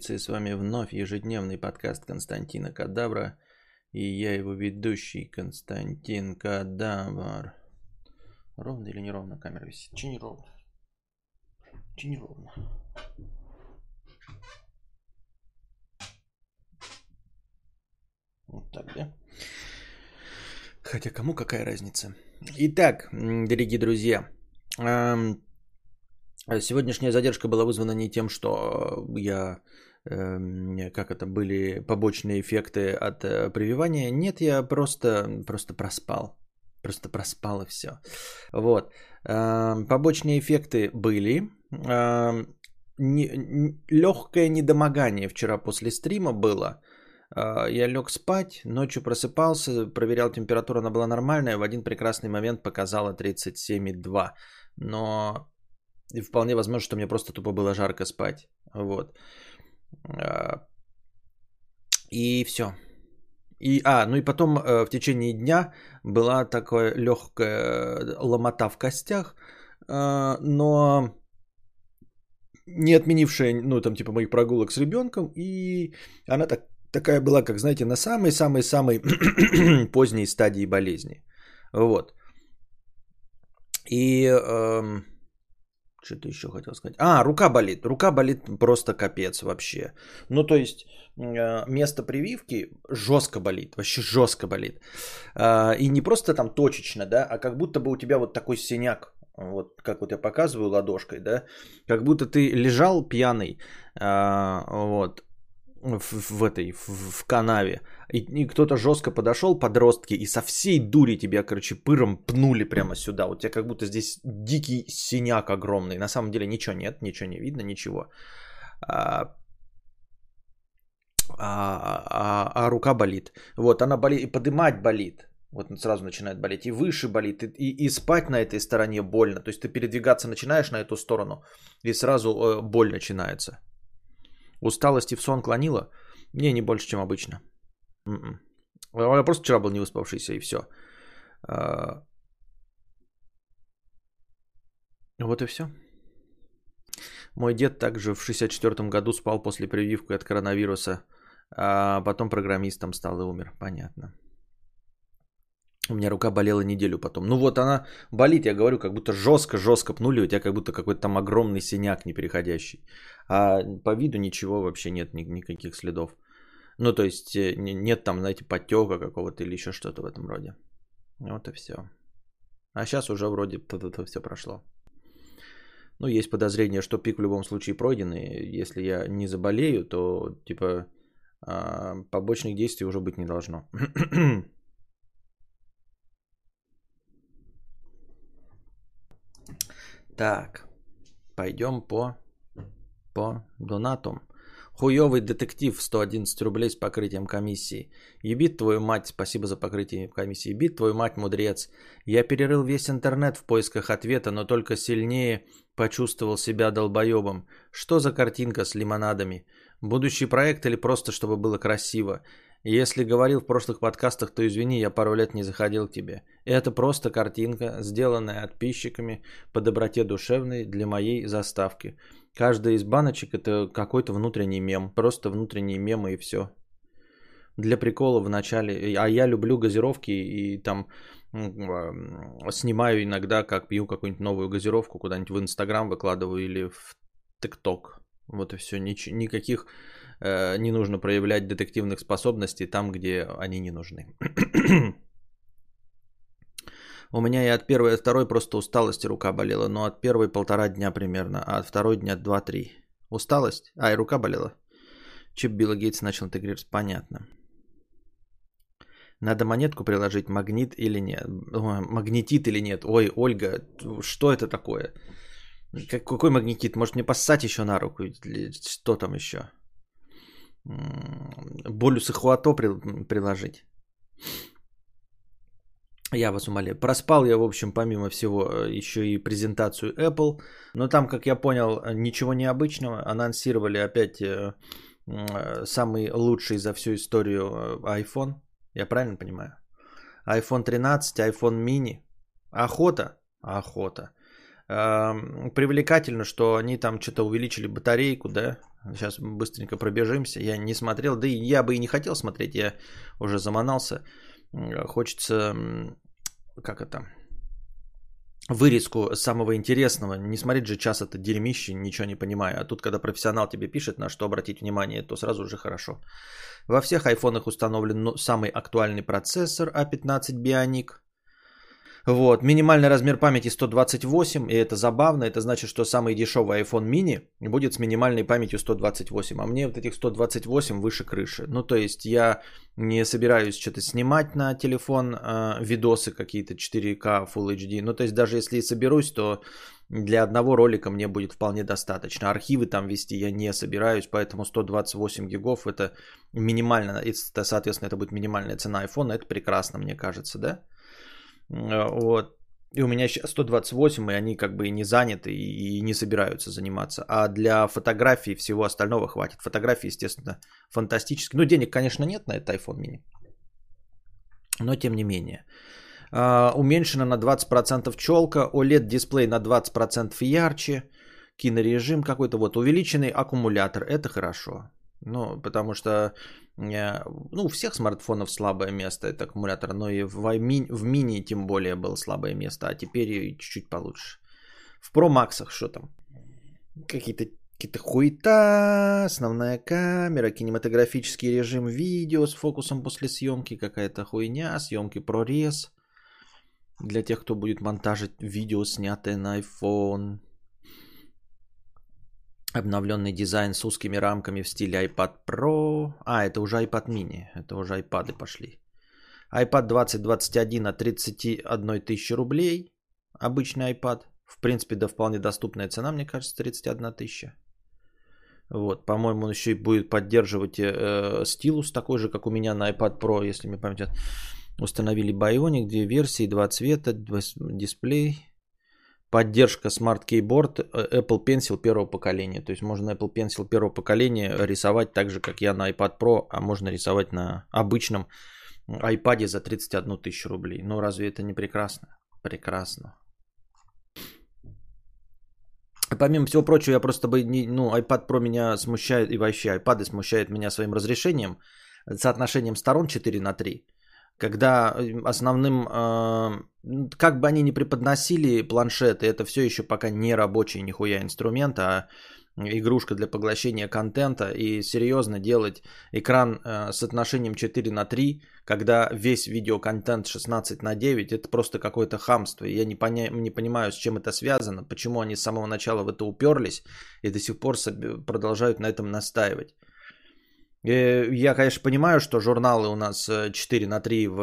С вами вновь ежедневный подкаст Константина Кадавра. И я его ведущий Константин Кадавр. Ровно или неровно камера висит? Чи не ровно? Чи не ровно? Вот так, да? Хотя кому какая разница? Итак, дорогие друзья, сегодняшняя задержка была вызвана не тем, что я как это были побочные эффекты от э, прививания. Нет, я просто, просто проспал. Просто проспал и все. Вот. Эм, побочные эффекты были. Эм, Легкое недомогание вчера после стрима было. Э, я лег спать, ночью просыпался, проверял температуру, она была нормальная, в один прекрасный момент показала 37,2. Но вполне возможно, что мне просто тупо было жарко спать. Вот. А, и все. И, а, ну и потом э, в течение дня была такая легкая ломота в костях, э, но не отменившая, ну там типа моих прогулок с ребенком, и она так, такая была, как знаете, на самой-самой-самой поздней стадии болезни. Вот. И э, что-то еще хотел сказать. А, рука болит. Рука болит просто капец вообще. Ну, то есть, э, место прививки жестко болит. Вообще жестко болит. А, и не просто там точечно, да, а как будто бы у тебя вот такой синяк. Вот как вот я показываю ладошкой, да. Как будто ты лежал пьяный. А, вот в, в этой, в, в канаве. И, и кто-то жестко подошел, подростки, и со всей дури тебя, короче, пыром пнули прямо сюда. У тебя как будто здесь дикий синяк огромный. На самом деле ничего нет, ничего не видно, ничего. А, а, а, а рука болит. Вот, она болит, и подымать болит. Вот сразу начинает болеть. И выше болит, и, и, и спать на этой стороне больно. То есть ты передвигаться начинаешь на эту сторону, и сразу э, боль начинается. Усталости в сон клонила? Не, не больше, чем обычно. М-м. Я просто вчера был не выспавшийся и все. А, вот и все. Мой дед также в 64 году спал после прививки от коронавируса, а потом программистом стал и умер. Понятно. У меня рука болела неделю потом. Ну вот она болит, я говорю, как будто жестко-жестко пнули, у тебя как будто какой-то там огромный синяк непереходящий. А по виду ничего вообще нет, ни- никаких следов. Ну то есть э, нет там, знаете, подтека какого-то или еще что-то в этом роде. Вот и все. А сейчас уже вроде все прошло. Ну, есть подозрение, что пик в любом случае пройден, и если я не заболею, то типа а, побочных действий уже быть не должно. Так, пойдем по, по донатам. Хуёвый детектив 111 рублей с покрытием комиссии. Ебит твою мать, спасибо за покрытие комиссии. Ебит твою мать, мудрец. Я перерыл весь интернет в поисках ответа, но только сильнее почувствовал себя долбоебом. Что за картинка с лимонадами? Будущий проект или просто чтобы было красиво? Если говорил в прошлых подкастах, то извини, я пару лет не заходил к тебе. Это просто картинка, сделанная подписчиками по доброте душевной для моей заставки. Каждая из баночек это какой-то внутренний мем. Просто внутренние мемы и все. Для прикола в начале. А я люблю газировки и там снимаю иногда, как пью какую-нибудь новую газировку, куда-нибудь в Инстаграм выкладываю или в ТикТок. Вот и все. Нич- никаких Э, не нужно проявлять детективных способностей там, где они не нужны. У меня и от первой, и от второй просто усталость и рука болела, но от первой полтора дня примерно, а от второй дня два-три. Усталость? А, и рука болела. Чип Билла Гейтс начал интегрироваться. Понятно. Надо монетку приложить, магнит или нет. магнетит или нет. Ой, Ольга, что это такое? Какой магнетит? Может мне поссать еще на руку? Что там еще? Болюс и хуато приложить. Я вас умоляю. Проспал я, в общем, помимо всего, э, еще и презентацию Apple. Но там, как я понял, ничего необычного. Анонсировали опять э, э, самый лучший за всю историю iPhone. Я правильно понимаю? iPhone 13, iPhone mini. Охота. Охота. Привлекательно, что они там что-то увеличили батарейку, да, Сейчас быстренько пробежимся. Я не смотрел, да и я бы и не хотел смотреть, я уже заманался. Хочется, как это, вырезку самого интересного. Не смотреть же час это дерьмище, ничего не понимаю. А тут, когда профессионал тебе пишет, на что обратить внимание, то сразу же хорошо. Во всех айфонах установлен ну, самый актуальный процессор A15 Bionic. Вот, минимальный размер памяти 128, и это забавно, это значит, что самый дешевый iPhone mini будет с минимальной памятью 128, а мне вот этих 128 выше крыши. Ну, то есть я не собираюсь что-то снимать на телефон, э, видосы какие-то 4К, Full HD, ну, то есть даже если соберусь, то для одного ролика мне будет вполне достаточно. Архивы там вести я не собираюсь, поэтому 128 гигов это минимально, это, соответственно, это будет минимальная цена iPhone, это прекрасно, мне кажется, да? Э, вот. И у меня сейчас 128, и они как бы и не заняты, и не собираются заниматься. А для фотографий всего остального хватит. Фотографии, естественно, фантастические. Ну, денег, конечно, нет на этот iPhone mini. Но тем не менее. Uh, уменьшена на 20% челка, OLED дисплей на 20% ярче, кинорежим какой-то, вот увеличенный аккумулятор, это хорошо. Ну, потому что ну, у всех смартфонов слабое место это аккумулятор, но и в, ми, в мини тем более было слабое место, а теперь чуть-чуть получше. В Pro Max что там? Какие-то какие-то хуета, основная камера, кинематографический режим видео с фокусом после съемки, какая-то хуйня, съемки прорез. Для тех, кто будет монтажить видео, снятое на iPhone. Обновленный дизайн с узкими рамками в стиле iPad Pro. А, это уже iPad mini. Это уже iPad пошли. iPad 2021 от 31 тысячи рублей. Обычный iPad. В принципе, да вполне доступная цена, мне кажется, 31 тысяча. Вот, по-моему, он еще и будет поддерживать э, стилус такой же, как у меня на iPad Pro, если мне память. Установили Bionic, две версии, два цвета, дисплей, поддержка Smart Keyboard э, Apple Pencil первого поколения. То есть можно Apple Pencil первого поколения рисовать так же, как я на iPad Pro, а можно рисовать на обычном iPad за 31 тысячу рублей. Ну разве это не прекрасно? Прекрасно. Помимо всего прочего, я просто бы не, ну, iPad Pro меня смущает, и вообще iPad смущает меня своим разрешением, соотношением сторон 4 на 3 когда э, основным, э, как бы они ни преподносили планшеты, это все еще пока не рабочий нихуя инструмент, а игрушка для поглощения контента и серьезно делать экран э, с отношением 4 на 3, когда весь видеоконтент 16 на 9, это просто какое-то хамство. Я не, поня- не понимаю, с чем это связано, почему они с самого начала в это уперлись и до сих пор продолжают на этом настаивать. Э, я, конечно, понимаю, что журналы у нас 4 э, на 3 в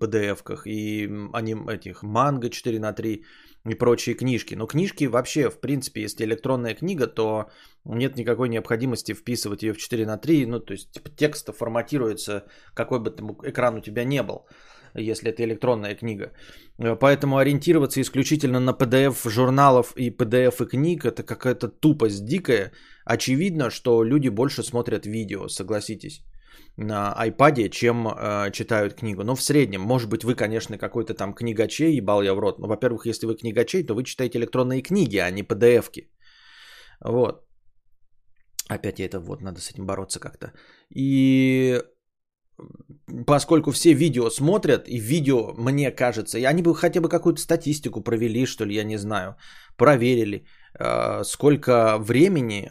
PDF-ках и они этих манго 4 на 3 и прочие книжки. Но книжки вообще, в принципе, если электронная книга, то нет никакой необходимости вписывать ее в 4 на 3. Ну, то есть типа, текст форматируется, какой бы там экран у тебя не был если это электронная книга. Э, поэтому ориентироваться исключительно на PDF журналов и PDF и книг это какая-то тупость дикая. Очевидно, что люди больше смотрят видео, согласитесь на iPad, чем э, читают книгу. Но в среднем, может быть, вы, конечно, какой-то там книгачей, ебал я в рот. Но, во-первых, если вы книгачей, то вы читаете электронные книги, а не PDF-ки. Вот. Опять я это вот, надо с этим бороться как-то. И поскольку все видео смотрят, и видео, мне кажется, и они бы хотя бы какую-то статистику провели, что ли, я не знаю, проверили, э, сколько времени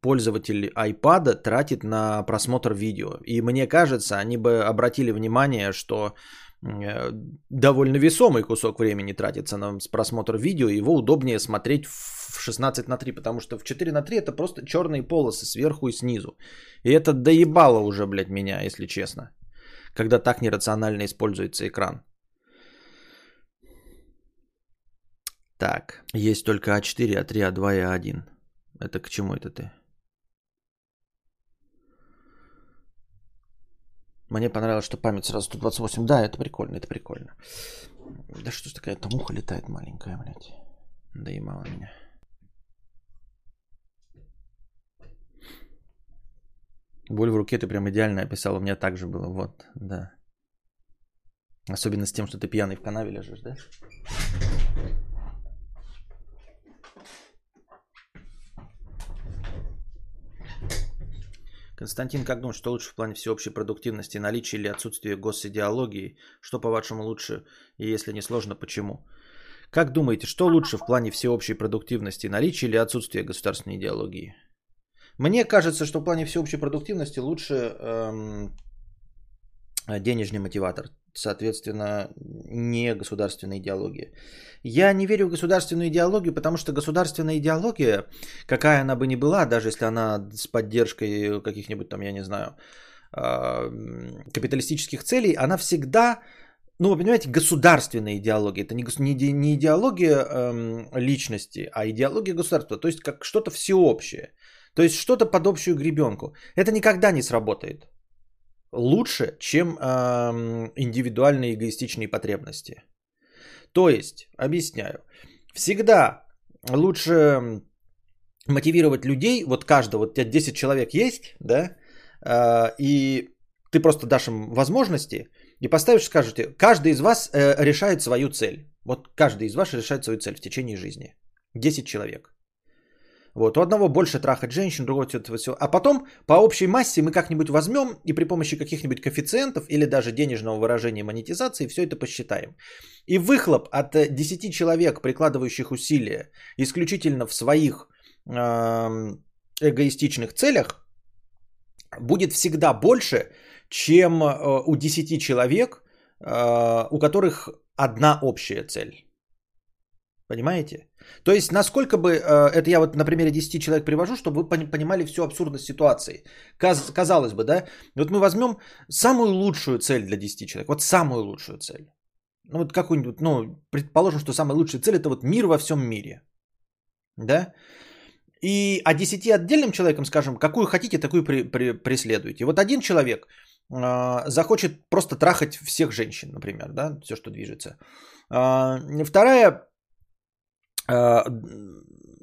пользователь iPad тратит на просмотр видео. И мне кажется, они бы обратили внимание, что довольно весомый кусок времени тратится на просмотр видео, его удобнее смотреть в в 16 на 3, потому что в 4 на 3 это просто черные полосы сверху и снизу. И это доебало уже, блядь, меня, если честно. Когда так нерационально используется экран. Так, есть только А4, А3, А2 и А1. Это к чему это ты? Мне понравилось, что память сразу 128. Да, это прикольно, это прикольно. Да что ж такая-то муха летает маленькая, блядь. Да и мало меня. Боль в руке ты прям идеально описал. У меня так же было. Вот, да. Особенно с тем, что ты пьяный в канаве лежишь, да? Константин, как думаешь, что лучше в плане всеобщей продуктивности, наличие или отсутствие госидеологии? Что, по-вашему, лучше? И если не сложно, почему? Как думаете, что лучше в плане всеобщей продуктивности, наличие или отсутствие государственной идеологии? Мне кажется, что в плане всеобщей продуктивности лучше эм, денежный мотиватор, соответственно, не государственная идеология. Я не верю в государственную идеологию, потому что государственная идеология, какая она бы ни была, даже если она с поддержкой каких-нибудь там, я не знаю, капиталистических целей, она всегда, ну, вы понимаете, государственная идеология. Это не, не идеология эм, личности, а идеология государства. То есть как что-то всеобщее. То есть что-то под общую гребенку. Это никогда не сработает лучше, чем э, индивидуальные эгоистичные потребности. То есть, объясняю, всегда лучше мотивировать людей, вот каждого, вот у тебя 10 человек есть, да, э, и ты просто дашь им возможности и поставишь, скажете, каждый из вас э, решает свою цель. Вот каждый из вас решает свою цель в течение жизни. 10 человек. Вот, у одного больше трахать женщин, другого это все. А потом по общей массе мы как-нибудь возьмем и при помощи каких-нибудь коэффициентов или даже денежного выражения монетизации все это посчитаем. И выхлоп от 10 человек, прикладывающих усилия исключительно в своих э, эгоистичных целях, будет всегда больше, чем э, у 10 человек, э, у которых одна общая цель. Понимаете? То есть, насколько бы, э, это я вот на примере 10 человек привожу, чтобы вы понимали всю абсурдность ситуации. Каз, казалось бы, да, вот мы возьмем самую лучшую цель для 10 человек, вот самую лучшую цель. Ну вот какую-нибудь, ну, предположим, что самая лучшая цель это вот мир во всем мире. Да? И а 10 отдельным человеком, скажем, какую хотите, такую при, при, преследуете. Вот один человек э, захочет просто трахать всех женщин, например, да, все, что движется. Э, вторая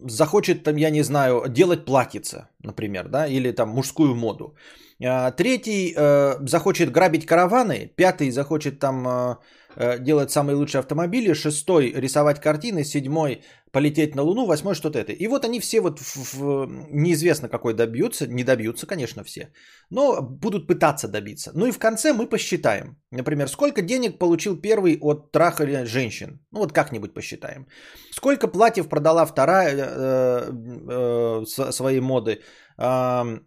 захочет там, я не знаю, делать платьица, например, да, или там мужскую моду. Э, третий э, захочет грабить караваны, пятый захочет там делать самые лучшие автомобили, шестой рисовать картины, седьмой полететь на Луну, восьмой что-то это. И вот они все вот в, в, неизвестно какой добьются, не добьются, конечно, все, но будут пытаться добиться. Ну и в конце мы посчитаем, например, сколько денег получил первый от трахали женщин. Ну вот как-нибудь посчитаем. Сколько платьев продала вторая э, э, своей моды. Э,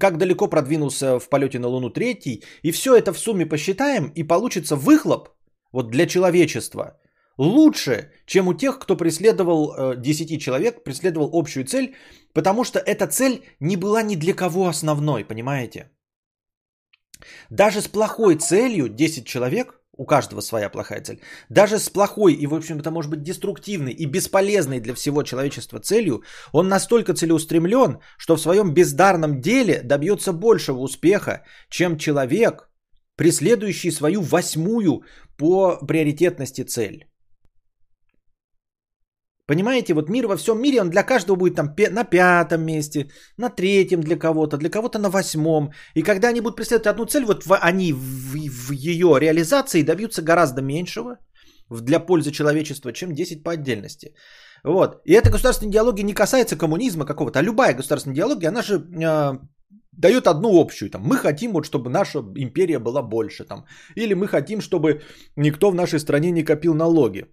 как далеко продвинулся в полете на Луну третий. И все это в сумме посчитаем, и получится выхлоп вот для человечества – лучше, чем у тех, кто преследовал 10 э, человек, преследовал общую цель, потому что эта цель не была ни для кого основной, понимаете? Даже с плохой целью 10 человек, у каждого своя плохая цель, даже с плохой и, в общем, это может быть деструктивной и бесполезной для всего человечества целью, он настолько целеустремлен, что в своем бездарном деле добьется большего успеха, чем человек, преследующий свою восьмую по приоритетности цель. Понимаете, вот мир во всем мире, он для каждого будет там на пятом месте, на третьем для кого-то, для кого-то на восьмом. И когда они будут преследовать одну цель, вот они в, в ее реализации добьются гораздо меньшего для пользы человечества, чем 10 по отдельности. Вот. И эта государственная идеология не касается коммунизма какого-то, а любая государственная идеология, она же э, дает одну общую. Там, мы хотим, вот, чтобы наша империя была больше. Там, или мы хотим, чтобы никто в нашей стране не копил налоги.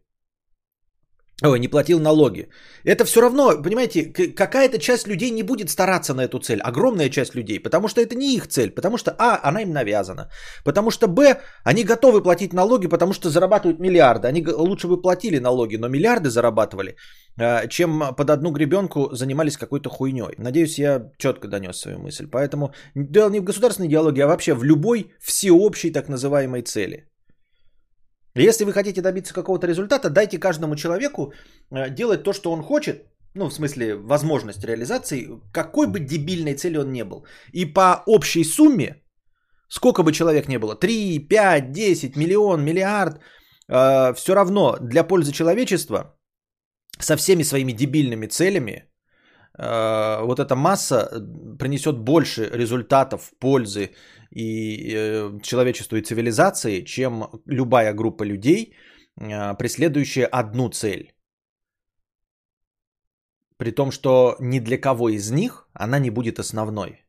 Ой, не платил налоги. Это все равно, понимаете, какая-то часть людей не будет стараться на эту цель. Огромная часть людей. Потому что это не их цель. Потому что, а, она им навязана. Потому что, б, они готовы платить налоги, потому что зарабатывают миллиарды. Они лучше бы платили налоги, но миллиарды зарабатывали, а, чем под одну гребенку занимались какой-то хуйней. Надеюсь, я четко донес свою мысль. Поэтому дело не в государственной идеологии, а вообще в любой всеобщей так называемой цели. Если вы хотите добиться какого-то результата, дайте каждому человеку э, делать то, что он хочет, ну, в смысле, возможность реализации, какой бы дебильной цели он не был. И по общей сумме, сколько бы человек не было, 3, 5, 10, миллион, миллиард, э, все равно для пользы человечества со всеми своими дебильными целями э, вот эта масса принесет больше результатов, пользы и э, человечеству и цивилизации, чем любая группа людей, э, преследующая одну цель. При том, что ни для кого из них она не будет основной.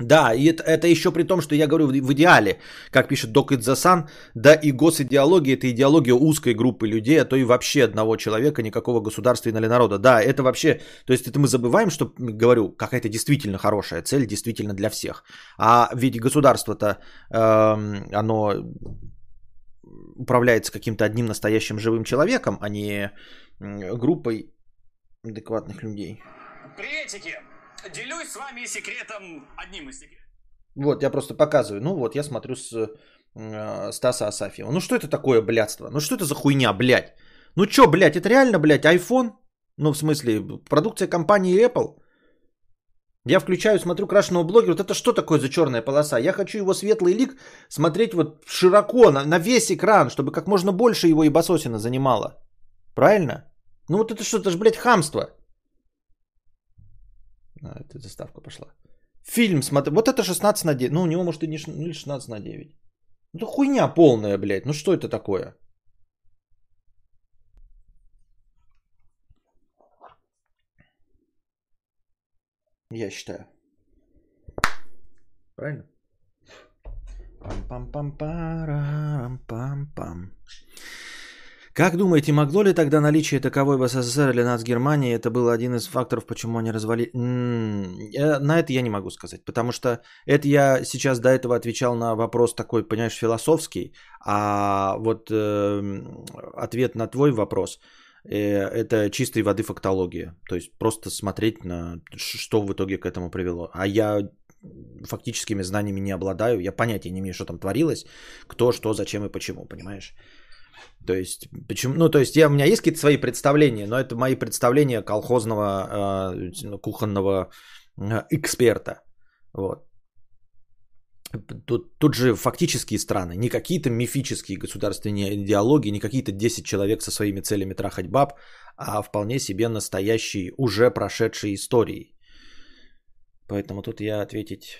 Да, и это, это еще при том, что я говорю в, идеале, как пишет Док Идзасан, да и госидеология это идеология узкой группы людей, а то и вообще одного человека, никакого государства или народа. Да, это вообще, то есть это мы забываем, что, говорю, какая-то действительно хорошая цель, действительно для всех. А ведь государство-то, э, оно управляется каким-то одним настоящим живым человеком, а не группой адекватных людей. Приветики! Делюсь с вами секретом, одним из секретов. Вот, я просто показываю. Ну вот, я смотрю с э, Стаса Асафьева. Ну что это такое блядство? Ну что это за хуйня, блядь? Ну что, блядь, это реально, блядь, iPhone? Ну, в смысле, продукция компании Apple? Я включаю, смотрю крашеного блогера. Вот это что такое за черная полоса? Я хочу его светлый лик смотреть вот широко, на, на весь экран, чтобы как можно больше его ебасосина занимало. Правильно? Ну вот это что, это же, блядь, хамство. А, это заставка пошла. Фильм, смотри, вот это 16 на 9. Ну, у него, может, и не 16 на 9. Ну, хуйня полная, блядь. Ну, что это такое? Я считаю. Правильно? Пам-пам-пам-парам-пам-пам. Как думаете, могло ли тогда наличие таковой в СССР или Нацгермании, это был один из факторов, почему они развалили? Э, на это я не могу сказать, потому что это я сейчас до этого отвечал на вопрос такой, понимаешь, философский, а вот э, ответ на твой вопрос э, – это чистой воды фактология, то есть просто смотреть на что в итоге к этому привело. А я фактическими знаниями не обладаю, я понятия не имею, что там творилось, кто, что, зачем и почему, понимаешь? То есть, почему, ну, то есть, я, у меня есть какие-то свои представления, но это мои представления колхозного э, кухонного э, эксперта. Вот. Тут, тут же фактические страны, не какие-то мифические государственные идеологии, не какие-то 10 человек со своими целями трахать баб, а вполне себе настоящие, уже прошедшие истории. Поэтому тут я ответить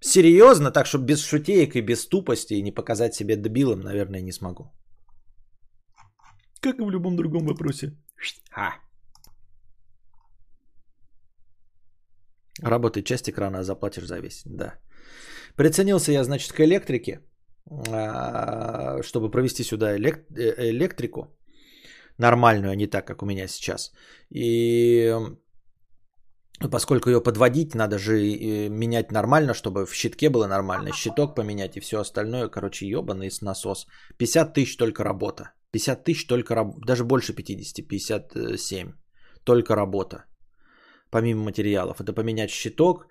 серьезно, так что без шутеек и без тупости и не показать себе дебилом, наверное, не смогу. Как и в любом другом вопросе. А. Работает часть экрана, а заплатишь за весь. Да. Приценился я, значит, к электрике, а, чтобы провести сюда э, электрику нормальную, а не так, как у меня сейчас. И поскольку ее подводить, надо же менять нормально, чтобы в щитке было нормально, щиток поменять и все остальное, короче, ебаный насос. 50 тысяч только работа. 50 тысяч только, даже больше 50, 57, только работа, помимо материалов. Это поменять щиток,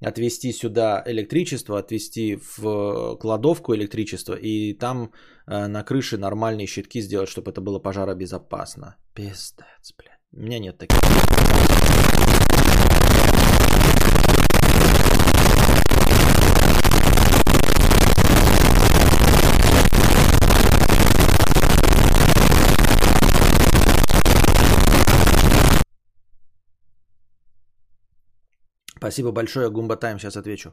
отвести сюда электричество, отвести в кладовку электричество и там э, на крыше нормальные щитки сделать, чтобы это было пожаробезопасно. Пиздец, блядь. У меня нет таких. Спасибо большое, Гумба Тайм, сейчас отвечу.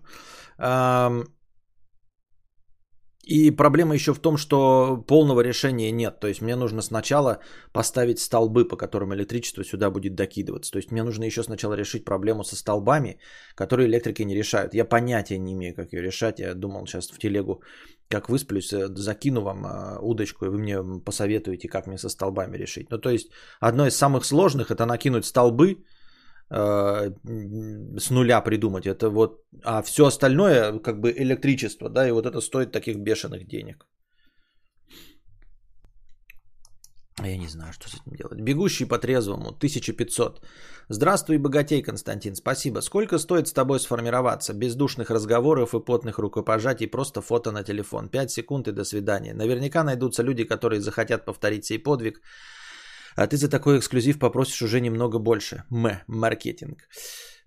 И проблема еще в том, что полного решения нет. То есть мне нужно сначала поставить столбы, по которым электричество сюда будет докидываться. То есть мне нужно еще сначала решить проблему со столбами, которые электрики не решают. Я понятия не имею, как ее решать. Я думал сейчас в телегу, как высплюсь, э, закину вам э, удочку, и вы мне посоветуете, как мне со столбами решить. Ну то есть одно из самых сложных это накинуть столбы, с нуля придумать. Это вот, а все остальное как бы электричество, да, и вот это стоит таких бешеных денег. Я не знаю, что с этим делать. Бегущий по трезвому, 1500. Здравствуй, богатей, Константин, спасибо. Сколько стоит с тобой сформироваться? Без душных разговоров и потных рукопожатий, просто фото на телефон. 5 секунд и до свидания. Наверняка найдутся люди, которые захотят повторить сей подвиг. А ты за такой эксклюзив попросишь уже немного больше. М. Маркетинг.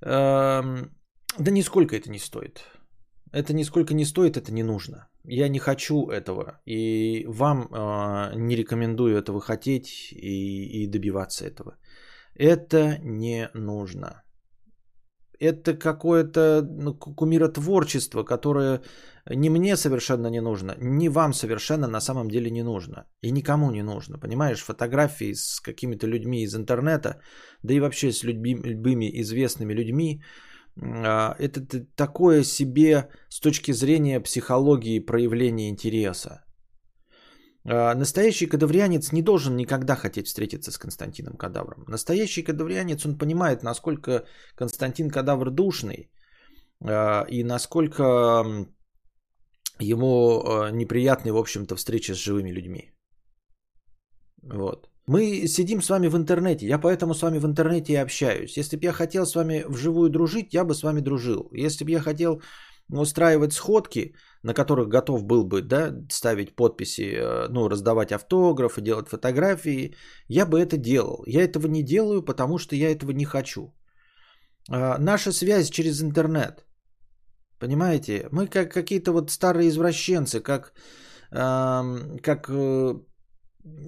Эм, да нисколько это не стоит. Это нисколько не стоит, это не нужно. Я не хочу этого. И вам э, не рекомендую этого хотеть и, и добиваться этого. Это не нужно. Это какое-то ну, кумиротворчество, которое ни мне совершенно не нужно, ни вам совершенно на самом деле не нужно. И никому не нужно. Понимаешь, фотографии с какими-то людьми из интернета, да и вообще с любыми известными людьми, а, это такое себе с точки зрения психологии проявления интереса. А, настоящий кадаврианец не должен никогда хотеть встретиться с Константином Кадавром. Настоящий кадаврианец, он понимает, насколько Константин Кадавр душный а, и насколько ему неприятны, в общем-то, встречи с живыми людьми. Вот. Мы сидим с вами в интернете, я поэтому с вами в интернете и общаюсь. Если бы я хотел с вами вживую дружить, я бы с вами дружил. Если бы я хотел устраивать сходки, на которых готов был бы да, ставить подписи, э, ну, раздавать автографы, делать фотографии, я бы это делал. Я этого не делаю, потому что я этого не хочу. А, наша связь через интернет. Понимаете? Мы как какие-то вот старые извращенцы, как, как э,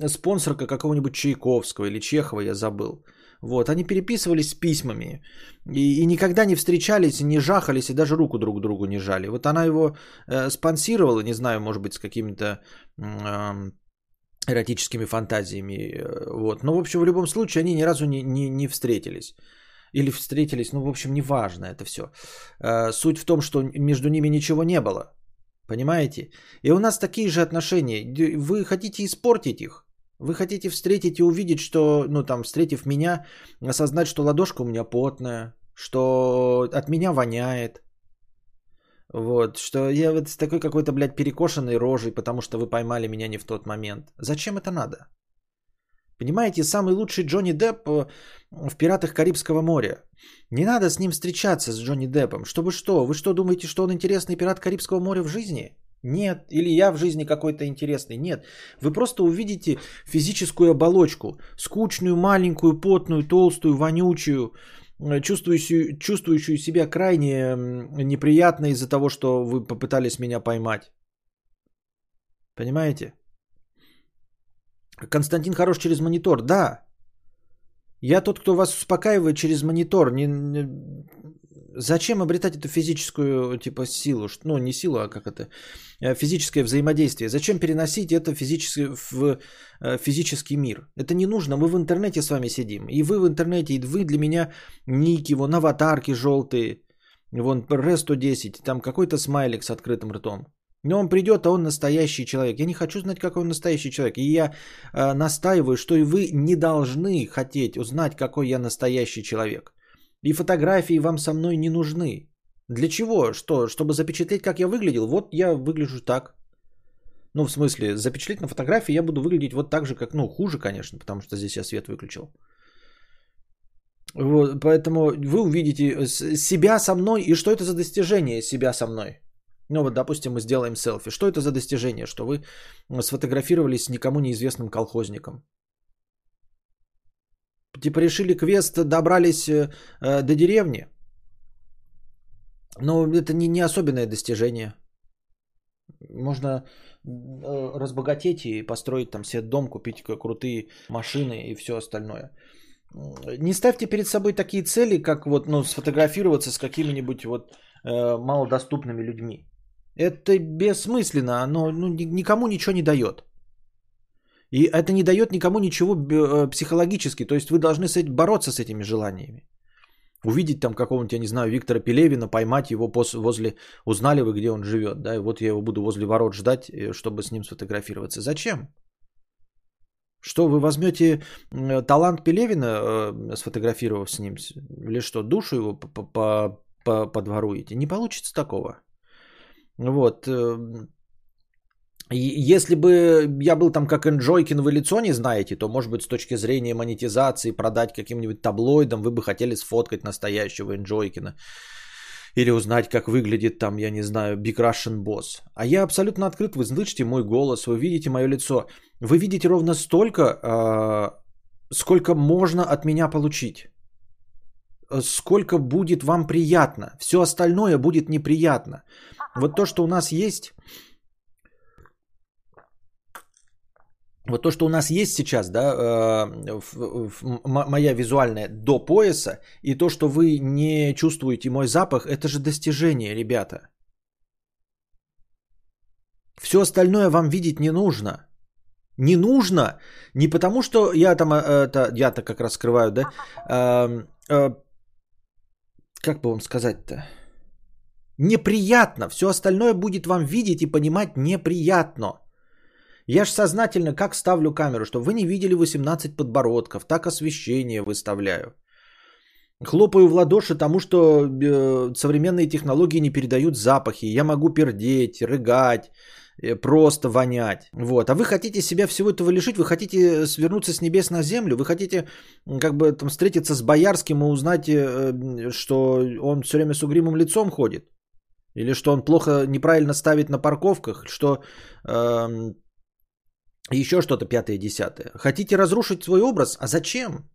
спонсорка какого-нибудь Чайковского или Чехова, я забыл. Вот, они переписывались с письмами и, и никогда не встречались, не жахались и даже руку друг другу не жали. Вот она его э, спонсировала, не знаю, может быть, с какими-то э, эротическими фантазиями. Э, вот. Но, в общем, в любом случае, они ни разу не, не, не встретились. Или встретились, ну, в общем, неважно это все. Э, суть в том, что между ними ничего не было. Понимаете? И у нас такие же отношения. Вы хотите испортить их. Вы хотите встретить и увидеть, что, ну там, встретив меня, осознать, что ладошка у меня потная, что от меня воняет. Вот, что я вот с такой какой-то, блядь, перекошенной рожей, потому что вы поймали меня не в тот момент. Зачем это надо? Понимаете, самый лучший Джонни Депп э, в «Пиратах Карибского моря». Не надо с ним встречаться, с Джонни Деппом. Чтобы что? Вы что, думаете, что он интересный пират Карибского моря в жизни? Нет. Или я в жизни какой-то интересный? Нет. Вы просто увидите физическую оболочку. Скучную, маленькую, потную, толстую, вонючую, э, чувствующую, чувствующую себя крайне неприятно из-за того, что вы попытались меня поймать. Понимаете? Константин хорош через монитор. Да. Я тот, кто вас успокаивает через монитор. Не, не... Зачем обретать эту физическую типа силу? Ну, не силу, а как это? Э, физическое взаимодействие. Зачем переносить это физически, в э, физический мир? Это не нужно. Мы в интернете с вами сидим. И вы в интернете, и вы для меня ники, вон аватарки желтые. Вон Р110, там какой-то смайлик с открытым ртом. Но он придет, а он настоящий человек. Я не хочу знать, какой он настоящий человек. И я э, настаиваю, что и вы не должны хотеть узнать, какой я настоящий человек. И фотографии вам со мной не нужны. Для чего? Что? Чтобы запечатлеть, как я выглядел? Вот я выгляжу так. Ну, в смысле, запечатлеть на фотографии я буду выглядеть вот так же, как, ну, хуже, конечно, потому что здесь я свет выключил. Вот, поэтому вы увидите себя со мной, и что это за достижение себя со мной? Ну вот, допустим, мы сделаем селфи. Что это за достижение, что вы сфотографировались с никому неизвестным колхозником? Типа решили квест, добрались э, до деревни. Но это не, не особенное достижение. Можно э, разбогатеть и построить там себе дом, купить крутые машины и все остальное. Не ставьте перед собой такие цели, как вот, ну, сфотографироваться с какими-нибудь вот э, малодоступными людьми. Это бессмысленно, оно ну, никому ничего не дает. И это не дает никому ничего э, психологически. То есть вы должны бороться с этими желаниями. Увидеть там какого-нибудь, я не знаю, Виктора Пелевина, поймать его возле... Узнали вы, где он живет, да, и вот я его буду возле ворот ждать, э, чтобы с ним сфотографироваться. Зачем? Что, вы возьмете талант Пелевина, э, сфотографировав с ним, или что, душу его подворуете? Не получится такого. Вот. Эм, если бы я был там как Энджойкин, вы лицо не знаете, то, может быть, с точки зрения монетизации, продать каким-нибудь таблоидом, вы бы хотели сфоткать настоящего Энджойкина. Или узнать, как выглядит там, я не знаю, Big Russian Boss. А я абсолютно открыт, вы слышите мой голос, вы видите мое лицо. Вы видите ровно столько, э, сколько можно от меня получить. Сколько будет вам приятно. Все остальное будет неприятно. Вот то, что у нас есть, вот то, что у нас есть сейчас, да, э, в, в, моя визуальная до пояса, и то, что вы не чувствуете мой запах, это же достижение, ребята. Все остальное вам видеть не нужно. Не нужно, не потому что я там, э, это, я-то как раз скрываю, да, э, э, как бы вам сказать-то? Неприятно. Все остальное будет вам видеть и понимать неприятно. Я ж сознательно как ставлю камеру, чтобы вы не видели 18 подбородков, так освещение выставляю. Хлопаю в ладоши тому, что э, современные технологии не передают запахи. Я могу пердеть, рыгать, э, просто вонять. Вот. А вы хотите себя всего этого лишить, вы хотите свернуться с небес на землю, вы хотите как бы там встретиться с Боярским и узнать, э, что он все время с угрюмым лицом ходит. Или что он плохо, неправильно ставит на парковках, что э, еще что-то пятое, десятое. Хотите разрушить свой образ? А зачем?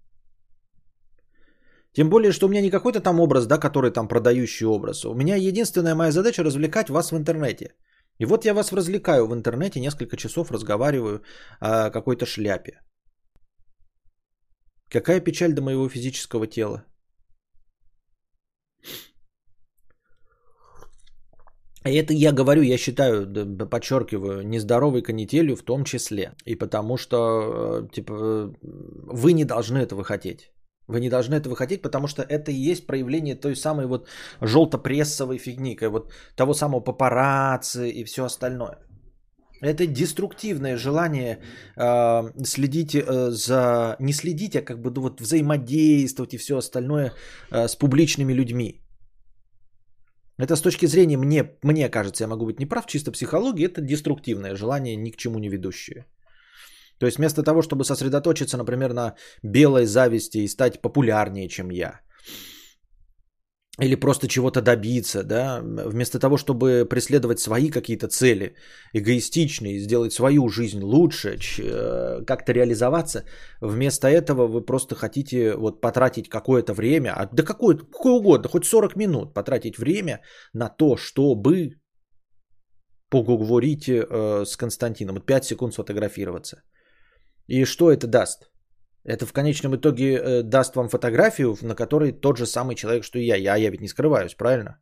Тем более, что у меня не какой-то там образ, да, который там продающий образ. У меня единственная моя задача развлекать вас в интернете. И вот я вас развлекаю в интернете, несколько часов разговариваю о какой-то шляпе. Какая печаль до моего физического тела. Это я говорю, я считаю, подчеркиваю, нездоровой канителью в том числе. И потому что, э, типа, вы не должны этого хотеть. Вы не должны этого хотеть, потому что это и есть проявление той самой вот желто-прессовой фигни, вот того самого папарацци и все остальное. Это деструктивное желание э, следить э, за... Не следить, а как бы ну, вот взаимодействовать и все остальное э, с публичными людьми. Это с точки зрения мне, мне кажется, я могу быть неправ, чисто психологии, это деструктивное желание, ни к чему не ведущее. То есть вместо того, чтобы сосредоточиться, например, на белой зависти и стать популярнее, чем я, или просто чего-то добиться, да, вместо того, чтобы преследовать свои какие-то цели, эгоистичные, сделать свою жизнь лучше, э, как-то реализоваться, вместо этого вы просто хотите вот потратить какое-то время, а да какое, какое угодно, хоть 40 минут потратить время на то, чтобы поговорить э, с Константином, 5 секунд сфотографироваться – и что это даст? Это в конечном итоге э, даст вам фотографию, на которой тот же самый человек, что и я. Я, я ведь не скрываюсь, правильно?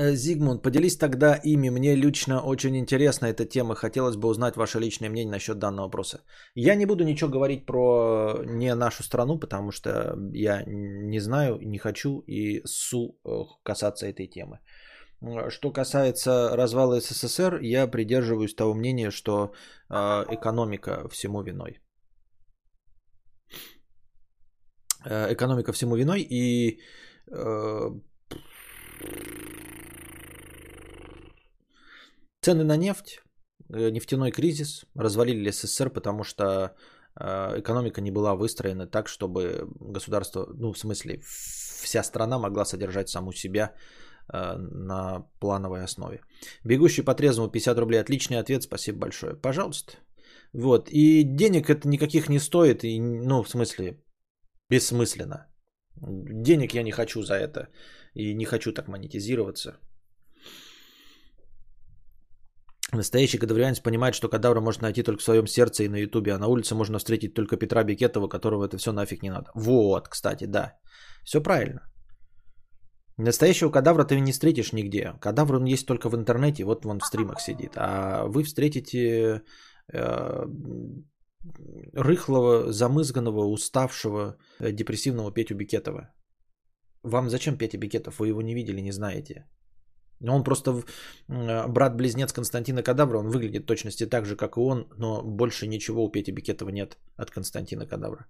Зигмунд, поделись тогда ими. Мне лично очень интересна эта тема. Хотелось бы узнать ваше личное мнение насчет данного вопроса. Я не буду ничего говорить про не нашу страну, потому что я не знаю, не хочу и су э, касаться этой темы. Что касается развала СССР, я придерживаюсь того мнения, что э, экономика всему виной. Экономика всему виной и Цены на нефть, э, нефтяной кризис развалили СССР, потому что э, экономика не была выстроена так, чтобы государство, ну в смысле вся страна могла содержать саму себя э, на плановой основе. Бегущий по трезвому 50 рублей. Отличный ответ, спасибо большое. Пожалуйста. Вот. И денег это никаких не стоит. И, ну, в смысле, бессмысленно. Денег я не хочу за это. И не хочу так монетизироваться. Настоящий кадаврианец понимает, что кадавра можно найти только в своем сердце и на ютубе, а на улице можно встретить только Петра Бикетова, которого это все нафиг не надо. Вот, кстати, да. Все правильно. Настоящего кадавра ты не встретишь нигде. Кадавр он есть только в интернете, вот он в стримах сидит. А вы встретите э, рыхлого, замызганного, уставшего, э, депрессивного Петю Бикетова. Вам зачем Петя Бикетов? Вы его не видели, не знаете. Он просто брат-близнец Константина Кадавра, он выглядит точности так же, как и он, но больше ничего у Пети Бикетова нет от Константина Кадавра.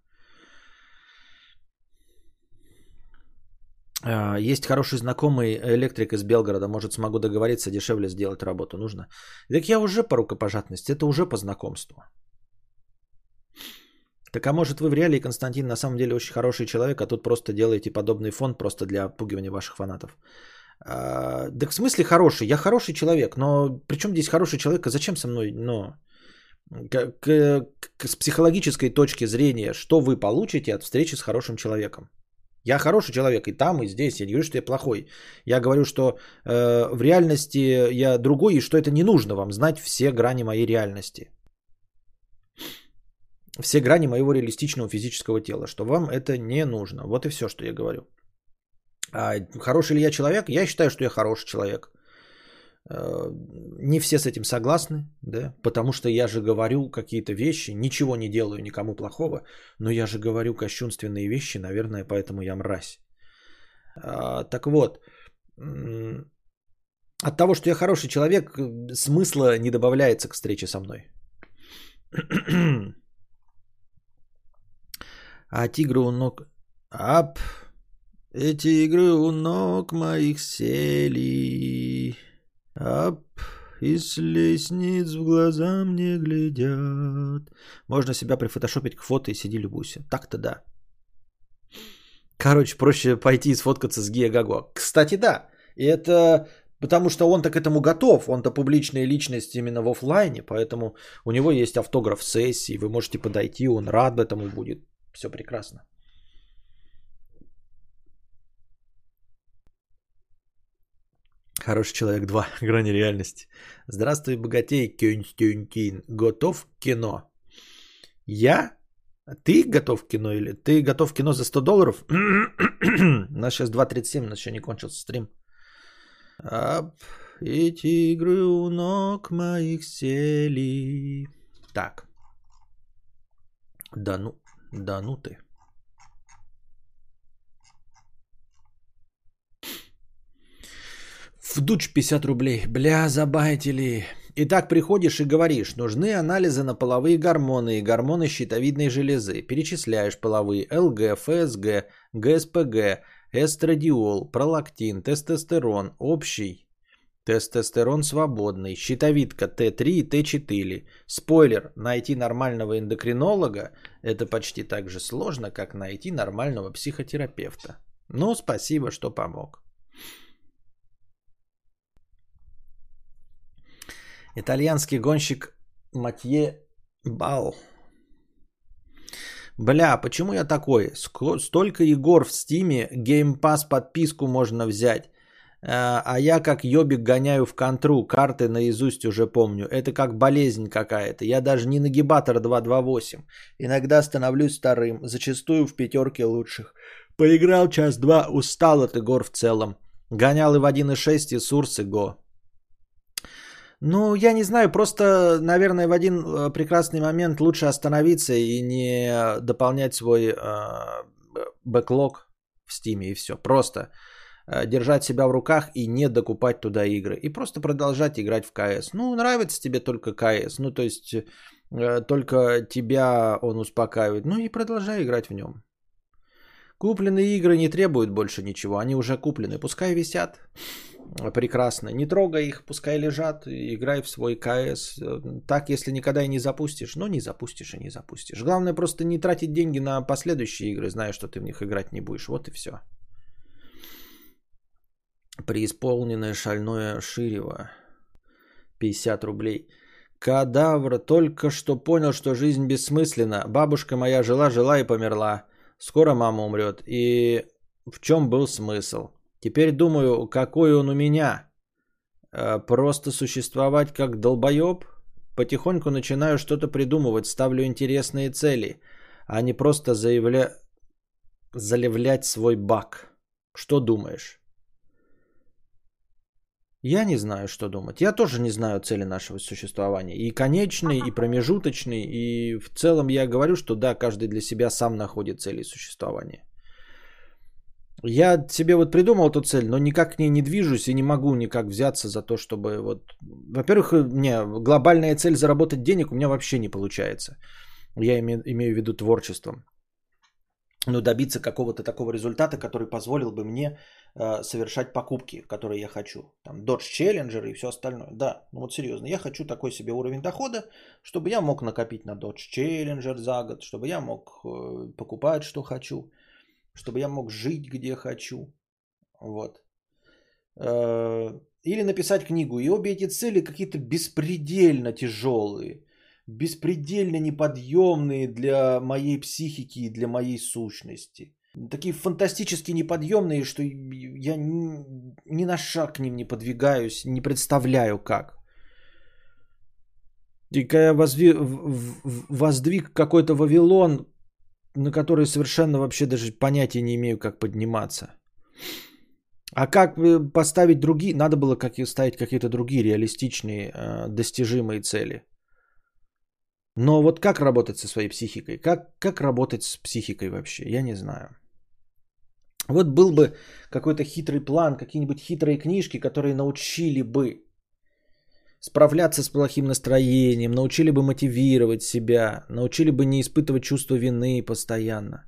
А, есть хороший знакомый электрик из Белгорода, может смогу договориться, дешевле сделать работу нужно. Так я уже по рукопожатности, это уже по знакомству. Так а может вы в реалии, Константин, на самом деле очень хороший человек, а тут просто делаете подобный фонд просто для отпугивания ваших фанатов. А, да в смысле хороший? Я хороший человек, но при чем здесь хороший человек? А зачем со мной? Но к, к, к, с психологической точки зрения, что вы получите от встречи с хорошим человеком? Я хороший человек и там, и здесь. Я не говорю, что я плохой. Я говорю, что э, в реальности я другой, и что это не нужно вам знать все грани моей реальности. Все грани моего реалистичного физического тела. Что вам это не нужно. Вот и все, что я говорю. А хороший ли я человек? Я считаю, что я хороший человек. Э, не все с этим согласны, да, потому что я же говорю какие-то вещи, ничего не делаю никому плохого, но я же говорю кощунственные вещи, наверное, поэтому я мразь. А, так вот, от того, что я хороший человек, смысла не добавляется к встрече со мной. А тигры у ног... Ап, эти игры у ног моих сели. Ап, из лестниц в глаза мне глядят. Можно себя прифотошопить к фото и сиди любуйся. Так-то да. Короче, проще пойти и сфоткаться с Гия. Кстати, да. И это потому что он-то к этому готов. Он-то публичная личность именно в офлайне, поэтому у него есть автограф сессии. Вы можете подойти, он рад этому будет. Все прекрасно. Хороший человек 2. Грани реальности. Здравствуй, богатей Кюнстюнтин. Готов к кино? Я? Ты готов к кино или ты готов к кино за 100 долларов? У нас сейчас 2.37, у нас еще не кончился стрим. Ап, эти игры у ног моих сели. Так. Да ну, да ну ты. В дуч 50 рублей. Бля, забайтили. Итак, приходишь и говоришь, нужны анализы на половые гормоны и гормоны щитовидной железы. Перечисляешь половые ЛГ, ФСГ, ГСПГ, эстрадиол, пролактин, тестостерон, общий, тестостерон свободный, щитовидка Т3 и Т4. Спойлер, найти нормального эндокринолога – это почти так же сложно, как найти нормального психотерапевта. Ну, спасибо, что помог. Итальянский гонщик Матье Бал. Бля, почему я такой? Столько Егор в Стиме, геймпас подписку можно взять. А, а я как ёбик гоняю в контру, карты наизусть уже помню. Это как болезнь какая-то. Я даже не нагибатор 228. Иногда становлюсь старым, зачастую в пятерке лучших. Поиграл час-два, устал от игр в целом. Гонял и в 1.6 и Сурс и. Ну, я не знаю, просто, наверное, в один э, прекрасный момент лучше остановиться и не дополнять свой э, бэклог в Стиме и все. Просто э, держать себя в руках и не докупать туда игры. И просто продолжать играть в КС. Ну, нравится тебе только КС. Ну, то есть, только тебя он успокаивает. Ну и продолжай играть в нем. Купленные игры не требуют больше ничего. Они уже куплены. Пускай висят прекрасно. Не трогай их, пускай лежат, играй в свой КС. Так, если никогда и не запустишь, ну не запустишь и не запустишь. Главное просто не тратить деньги на последующие игры, зная, что ты в них играть не будешь. Вот и все. Преисполненное шальное Ширево. 50 рублей. Кадавр только что понял, что жизнь бессмысленна. Бабушка моя жила-жила и померла. Скоро мама умрет. И в чем был смысл? Теперь думаю, какой он у меня. Э, просто существовать как долбоеб? Потихоньку начинаю что-то придумывать, ставлю интересные цели, а не просто заявля... заливлять свой баг. Что думаешь? Я не знаю, что думать. Я тоже не знаю цели нашего существования. И конечный, и промежуточный. И в целом я говорю, что да, каждый для себя сам находит цели существования. Я себе вот придумал эту цель, но никак к ней не движусь и не могу никак взяться за то, чтобы вот... Во-первых, мне глобальная цель заработать денег у меня вообще не получается. Я имею в виду творчеством. Но добиться какого-то такого результата, который позволил бы мне э, совершать покупки, которые я хочу. Там Dodge Challenger и все остальное. Да, ну вот серьезно, я хочу такой себе уровень дохода, чтобы я мог накопить на Dodge Challenger за год, чтобы я мог э, покупать, что хочу чтобы я мог жить где хочу. Вот. Э, или написать книгу. И обе эти цели какие-то беспредельно тяжелые, беспредельно неподъемные для моей психики и для моей сущности. такие фантастически неподъемные, что я ни, на шаг к ним не подвигаюсь, не представляю как. И когда я возви, воздвиг какой-то Вавилон, на который совершенно вообще даже понятия не имею, как подниматься. А как э, поставить другие? Надо было как ставить какие-то другие реалистичные, э, достижимые цели. Но вот как работать со своей психикой? Как, как работать с психикой вообще? Я не знаю. Вот был бы какой-то хитрый план, какие-нибудь хитрые книжки, которые научили бы справляться с плохим настроением, научили бы мотивировать себя, научили бы не испытывать чувство вины постоянно.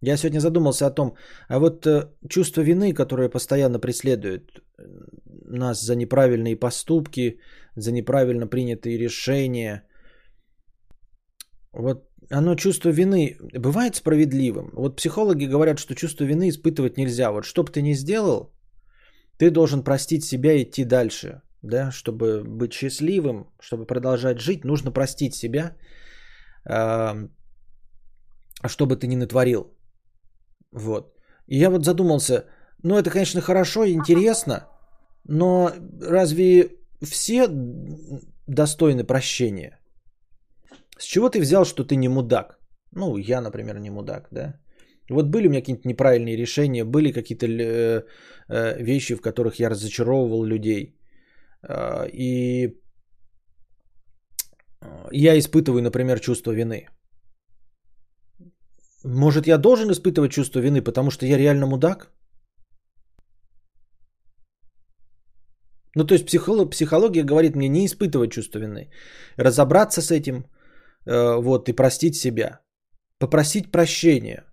Я сегодня задумался о том, а вот э, чувство вины, которое постоянно преследует э, нас за неправильные поступки, за неправильно принятые решения, вот оно чувство вины бывает справедливым. Вот психологи говорят, что чувство вины испытывать нельзя. Вот что бы ты ни сделал, ты должен простить себя и идти дальше. Да? Чтобы быть счастливым, чтобы продолжать жить, нужно простить себя, что бы ты ни натворил. Вот. И я вот задумался, ну это, конечно, хорошо и интересно, но разве все достойны прощения? С чего ты взял, что ты не мудак? Ну, я, например, не мудак, да? Вот были у меня какие-то неправильные решения, были какие-то э, э, вещи, в которых я разочаровывал людей. Э, и я испытываю, например, чувство вины. Может, я должен испытывать чувство вины, потому что я реально мудак? Ну, то есть психолог, психология говорит мне не испытывать чувство вины, разобраться с этим, э, вот, и простить себя, попросить прощения.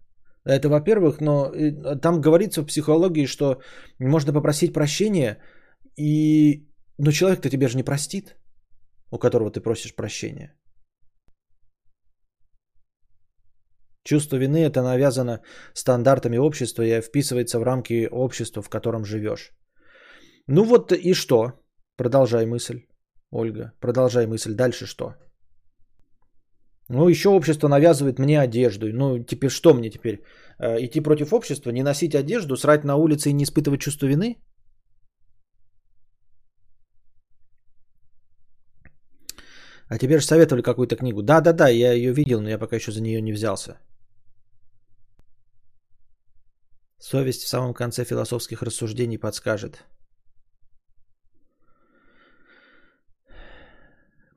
Это, во-первых, но э, там говорится в психологии, что можно попросить прощения, и... но человек-то тебя же не простит, у которого ты просишь прощения. Чувство вины это навязано стандартами общества и вписывается в рамки общества, в котором живешь. Ну вот и что? Продолжай мысль, Ольга. Продолжай мысль. Дальше что? Ну, еще общество навязывает мне одежду. Ну, теперь что мне теперь? Э, идти против общества, не носить одежду, срать на улице и не испытывать чувство вины? А тебе же советовали какую-то книгу. Да-да-да, я ее видел, но я пока еще за нее не взялся. Совесть в самом конце философских рассуждений подскажет.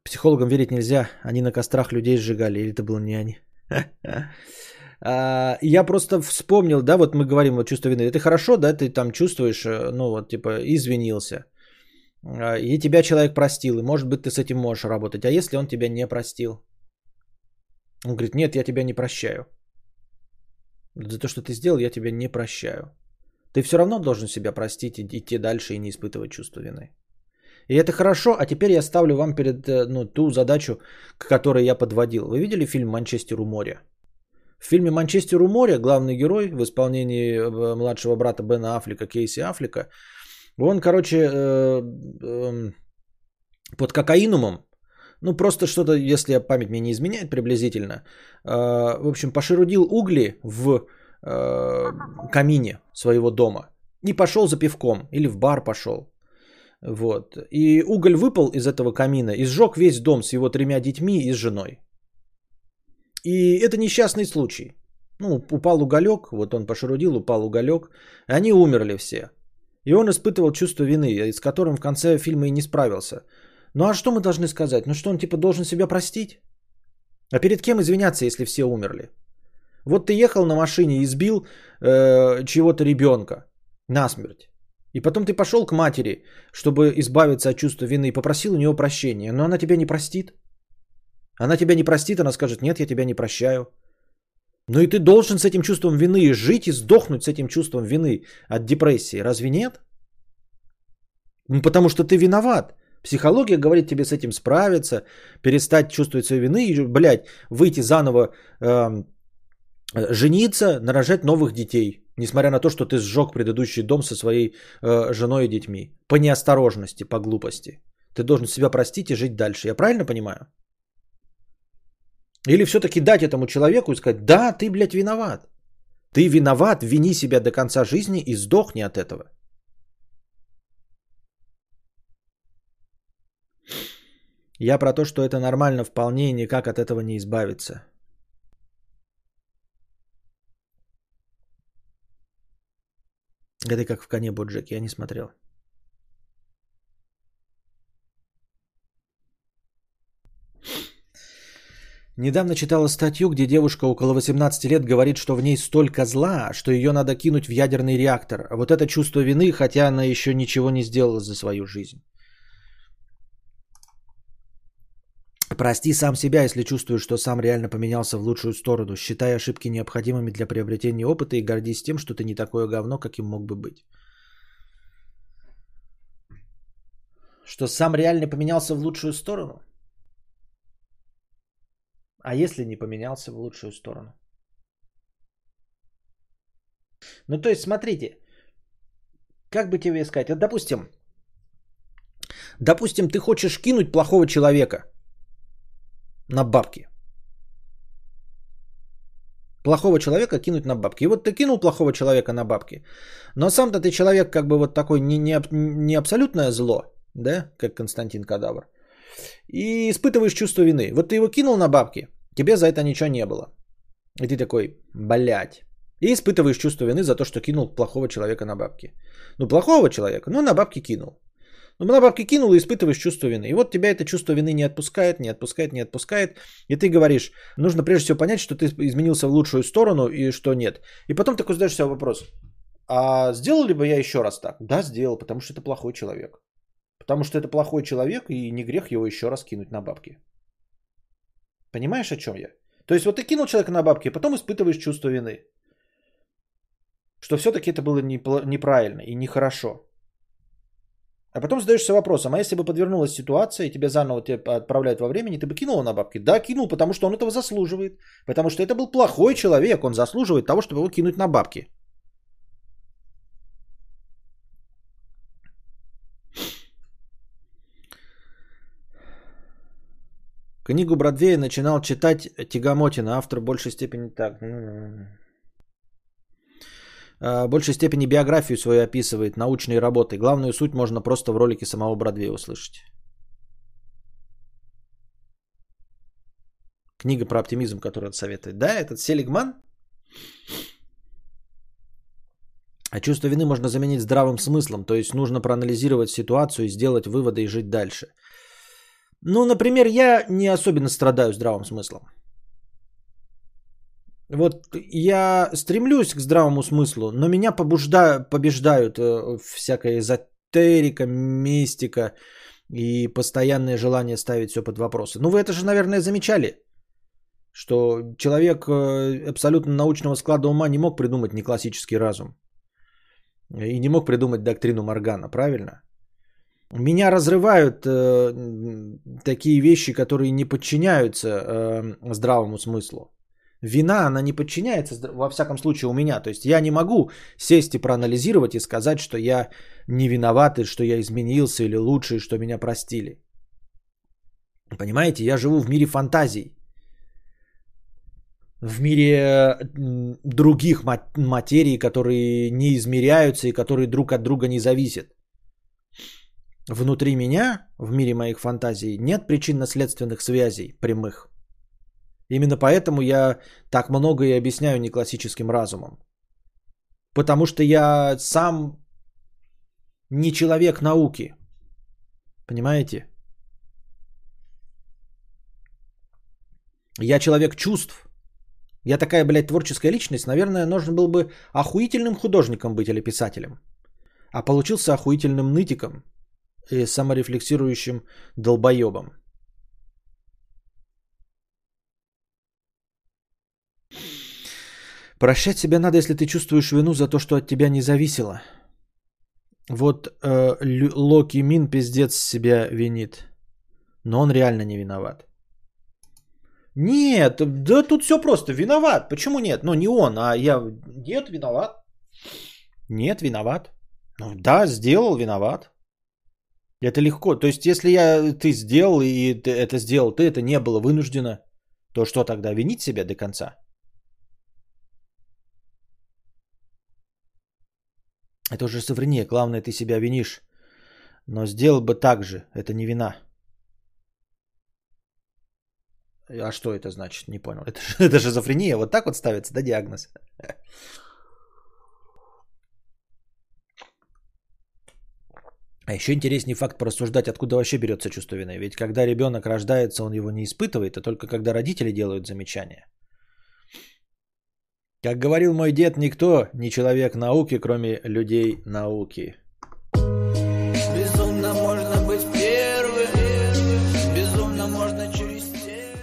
Психологам верить нельзя. Они на кострах людей сжигали. Или это было не они? А, я просто вспомнил, да, вот мы говорим о чувстве вины. Это хорошо, да, ты там чувствуешь, э, ну вот, типа, извинился. А, и тебя человек простил, и может быть ты с этим можешь работать. А если он тебя не простил? Он говорит, нет, я тебя не прощаю. За то, что ты сделал, я тебя не прощаю. Ты все равно должен себя простить и идти дальше и не испытывать чувство вины. И это хорошо, а теперь я ставлю вам перед э, ну, ту задачу, к которой я подводил. Вы видели фильм «Манчестер у моря»? В фильме «Манчестер у моря» главный герой в исполнении э, младшего брата Бена Аффлека, Кейси Аффлека, он, короче, э, э, под кокаинумом ну, просто что-то, если память мне не изменяет приблизительно. Э, в общем, пошерудил угли в э, камине своего дома. И пошел за пивком. Или в бар пошел. Вот. И уголь выпал из этого камина и сжег весь дом с его тремя детьми и с женой. И это несчастный случай. Ну, упал уголек, вот он пошерудил, упал уголек. Они умерли все. И он испытывал чувство вины, с которым в конце фильма и не справился. Ну а что мы должны сказать? Ну что, он типа должен себя простить? А перед кем извиняться, если все умерли? Вот ты ехал на машине и избил э, чего-то ребенка насмерть. И потом ты пошел к матери, чтобы избавиться от чувства вины, и попросил у нее прощения. Но она тебя не простит. Она тебя не простит, она скажет, нет, я тебя не прощаю. Ну и ты должен с этим чувством вины жить и сдохнуть с этим чувством вины от депрессии. Разве нет? Ну, потому что ты виноват. Психология говорит тебе с этим справиться, перестать чувствовать свою вины и, блядь, выйти заново, э, жениться, нарожать новых детей. Несмотря на то, что ты сжег предыдущий дом со своей э, женой и детьми. По неосторожности, по глупости. Ты должен себя простить и жить дальше. Я правильно понимаю? Или все-таки дать этому человеку и сказать, да, ты, блядь, виноват. Ты виноват, вини себя до конца жизни и сдохни от этого. Я про то, что это нормально вполне и никак от этого не избавиться. Это как в коне Боджек, я не смотрел. Недавно читала статью, где девушка около 18 лет говорит, что в ней столько зла, что ее надо кинуть в ядерный реактор. Вот это чувство вины, хотя она еще ничего не сделала за свою жизнь. Прости сам себя, если чувствуешь, что сам реально поменялся в лучшую сторону. Считай ошибки необходимыми для приобретения опыта и гордись тем, что ты не такое говно, каким мог бы быть. Что сам реально поменялся в лучшую сторону? А если не поменялся в лучшую сторону? Ну, то есть, смотрите, как бы тебе сказать, вот, допустим, допустим, ты хочешь кинуть плохого человека на бабки. Плохого человека кинуть на бабки. И вот ты кинул плохого человека на бабки, но сам-то ты человек как бы вот такой не, не, не абсолютное зло, да, как Константин Кадавр, и испытываешь чувство вины. Вот ты его кинул на бабки, тебе за это ничего не было. И ты такой, блядь. И испытываешь чувство вины за то, что кинул плохого человека на бабки. Ну, плохого человека, ну, на бабки кинул. Ну, на бабки кинул и испытываешь чувство вины. И вот тебя это чувство вины не отпускает, не отпускает, не отпускает. И ты говоришь, нужно прежде всего понять, что ты изменился в лучшую сторону и что нет. И потом такой задаешь себе вопрос. А сделал ли бы я еще раз так? Да, сделал, потому что это плохой человек. Потому что это плохой человек, и не грех его еще раз кинуть на бабки. Понимаешь, о чем я? То есть вот ты кинул человека на бабки, а потом испытываешь чувство вины. Что все-таки это было неправильно и нехорошо. А потом задаешься вопросом, а если бы подвернулась ситуация, и тебя заново тебя отправляют во времени, ты бы кинул на бабки? Да, кинул, потому что он этого заслуживает. Потому что это был плохой человек, он заслуживает того, чтобы его кинуть на бабки. Книгу Бродвея начинал читать Тягомотина, автор большей степени так. А, в большей степени биографию свою описывает, научные работы. Главную суть можно просто в ролике самого Бродвея услышать. Книга про оптимизм, которую он советует. Да, этот Селигман. А чувство вины можно заменить здравым смыслом. То есть нужно проанализировать ситуацию, сделать выводы и жить дальше. Ну, например, я не особенно страдаю здравым смыслом. Вот я стремлюсь к здравому смыслу, но меня побужда... побеждают э, всякая эзотерика, мистика и постоянное желание ставить все под вопросы. Ну вы это же, наверное, замечали, что человек э, абсолютно научного склада ума не мог придумать не классический разум. И не мог придумать доктрину Моргана, правильно? Меня разрывают э, такие вещи, которые не подчиняются э, здравому смыслу. Вина, она не подчиняется, во всяком случае, у меня. То есть я не могу сесть и проанализировать и сказать, что я не виноват, и что я изменился или лучше, и что меня простили. Понимаете, я живу в мире фантазий. В мире других материй, которые не измеряются и которые друг от друга не зависят. Внутри меня, в мире моих фантазий, нет причинно-следственных связей прямых. Именно поэтому я так много и объясняю неклассическим разумом. Потому что я сам не человек науки. Понимаете? Я человек чувств. Я такая, блядь, творческая личность. Наверное, нужно был бы охуительным художником быть или писателем. А получился охуительным нытиком и саморефлексирующим долбоебом. Прощать себя надо, если ты чувствуешь вину за то, что от тебя не зависело. Вот э, Локи Мин пиздец себя винит. Но он реально не виноват. Нет, да тут все просто. Виноват. Почему нет? Ну, не он, а я. Нет, виноват. Нет, виноват. Ну да, сделал, виноват. Это легко. То есть, если я, ты сделал, и ты это сделал, ты это не было вынуждено, то что тогда, винить себя до конца? Это уже шизофрения. Главное, ты себя винишь. Но сделал бы так же. Это не вина. А что это значит? Не понял. Это, это шизофрения. Вот так вот ставится, да, диагноз? А еще интереснее факт порассуждать, откуда вообще берется чувство вины. Ведь когда ребенок рождается, он его не испытывает, а только когда родители делают замечания. Как говорил мой дед, никто не человек науки, кроме людей науки. Безумно можно быть первым, безумно можно через стены.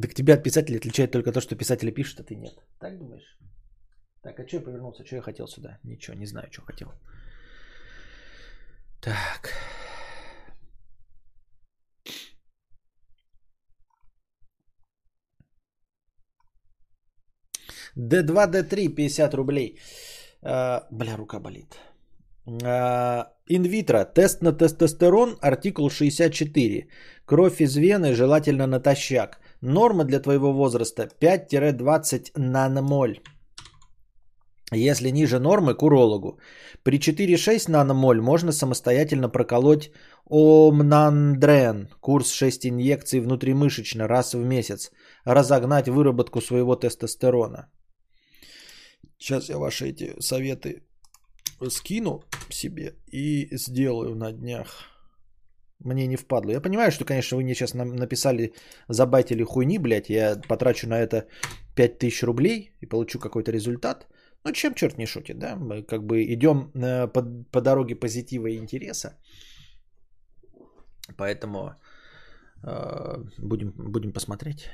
Так тебя от писателей отличает только то, что писатели пишут, а ты нет. Так думаешь? Так, а что я повернулся? Что я хотел сюда? Ничего, не знаю, что хотел. Так. D2, D3, 50 рублей. А, бля, рука болит. Инвитро. Тест на тестостерон. Артикул 64. Кровь из вены, желательно натощак. Норма для твоего возраста 5-20 наномоль. Если ниже нормы, к урологу. При 4,6 наномоль можно самостоятельно проколоть омнандрен, курс 6 инъекций внутримышечно раз в месяц, разогнать выработку своего тестостерона. Сейчас я ваши эти советы скину себе и сделаю на днях. Мне не впадло. Я понимаю, что, конечно, вы мне сейчас написали забайтили хуйни, блядь. Я потрачу на это 5000 рублей и получу какой-то результат. Ну, чем черт не шутит, да? Мы как бы идем э, по, по дороге позитива и интереса. Поэтому э, будем, будем посмотреть.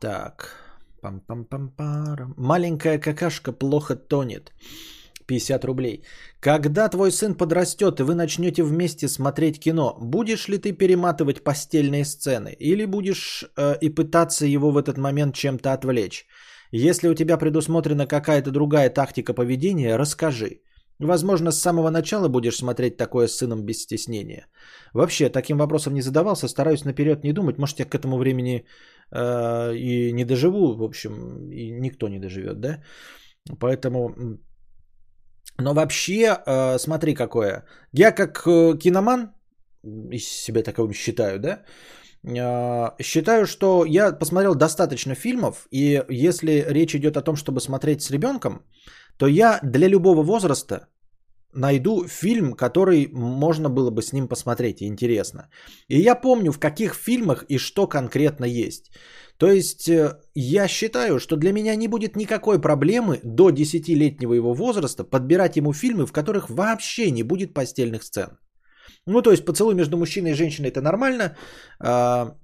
Так. Пам-пам-пам-парам. Маленькая какашка плохо тонет. 50 рублей. Когда твой сын подрастет и вы начнете вместе смотреть кино, будешь ли ты перематывать постельные сцены или будешь э, и пытаться его в этот момент чем-то отвлечь? Если у тебя предусмотрена какая-то другая тактика поведения, расскажи. Возможно, с самого начала будешь смотреть такое с сыном без стеснения. Вообще, таким вопросом не задавался, стараюсь наперед не думать. Может, я к этому времени э, и не доживу, в общем, и никто не доживет, да? Поэтому но вообще, э, смотри какое. Я как э, киноман, себя таковым считаю, да, э, считаю, что я посмотрел достаточно фильмов, и если речь идет о том, чтобы смотреть с ребенком, то я для любого возраста найду фильм, который можно было бы с ним посмотреть, интересно. И я помню, в каких фильмах и что конкретно есть. То есть э, я считаю, что для меня не будет никакой проблемы до 10-летнего его возраста подбирать ему фильмы, в которых вообще не будет постельных сцен. Ну, то есть поцелуй между мужчиной и женщиной это нормально. А,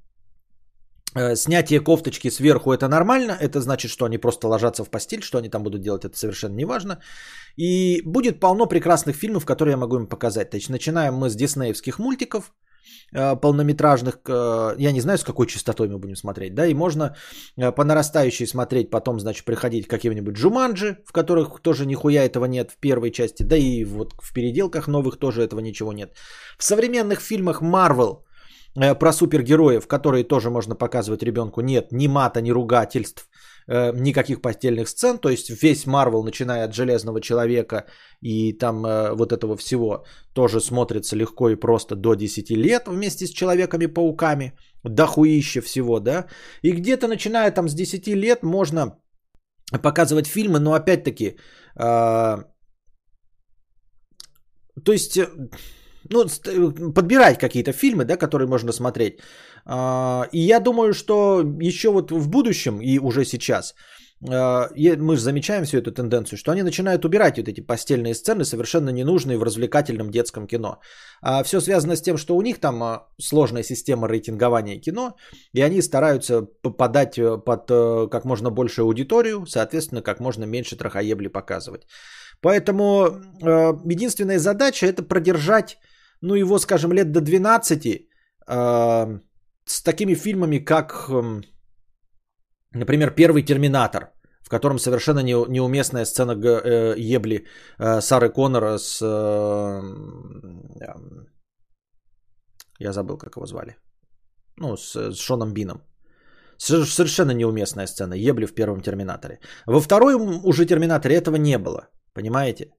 э, снятие кофточки сверху это нормально. Это значит, что они просто ложатся в постель. Что они там будут делать, это совершенно не важно. И будет полно прекрасных фильмов, которые я могу им показать. То есть начинаем мы с диснеевских мультиков – полнометражных, э, я не знаю, с какой частотой мы будем смотреть, да, и можно э, по нарастающей смотреть, потом, значит, приходить к каким-нибудь Джуманджи, в которых тоже нихуя этого нет в первой части, да и вот в переделках новых тоже этого ничего нет. В современных фильмах Marvel про супергероев, которые тоже можно показывать ребенку, нет ни мата, ни ругательств, Э, никаких постельных сцен, то есть весь Марвел, начиная от Железного Человека и там э, вот этого всего, тоже смотрится легко и просто до 10 лет вместе с Человеками-пауками, дохуище всего, да, и где-то начиная там с 10 лет можно показывать фильмы, но опять-таки, э, то есть, э, ну, подбирать какие-то фильмы, да, которые можно смотреть. А, и я думаю, что еще вот в будущем и уже сейчас а, мы же замечаем всю эту тенденцию, что они начинают убирать вот эти постельные сцены, совершенно ненужные в развлекательном детском кино. А все связано с тем, что у них там сложная система рейтингования кино, и они стараются попадать э, под э, как можно большую аудиторию, соответственно, как можно меньше трахоебли показывать. Поэтому э, единственная задача это продержать, ну его, скажем, лет до 12 с такими фильмами, как, эм, например, первый Терминатор, в котором совершенно неуместная сцена э, ебли э, Сары Коннора с... Э, я забыл, как его звали. Ну, с, с Шоном Бином. Совершенно неуместная сцена. Ебли в первом Терминаторе. Во втором уже Терминаторе этого не было. Понимаете?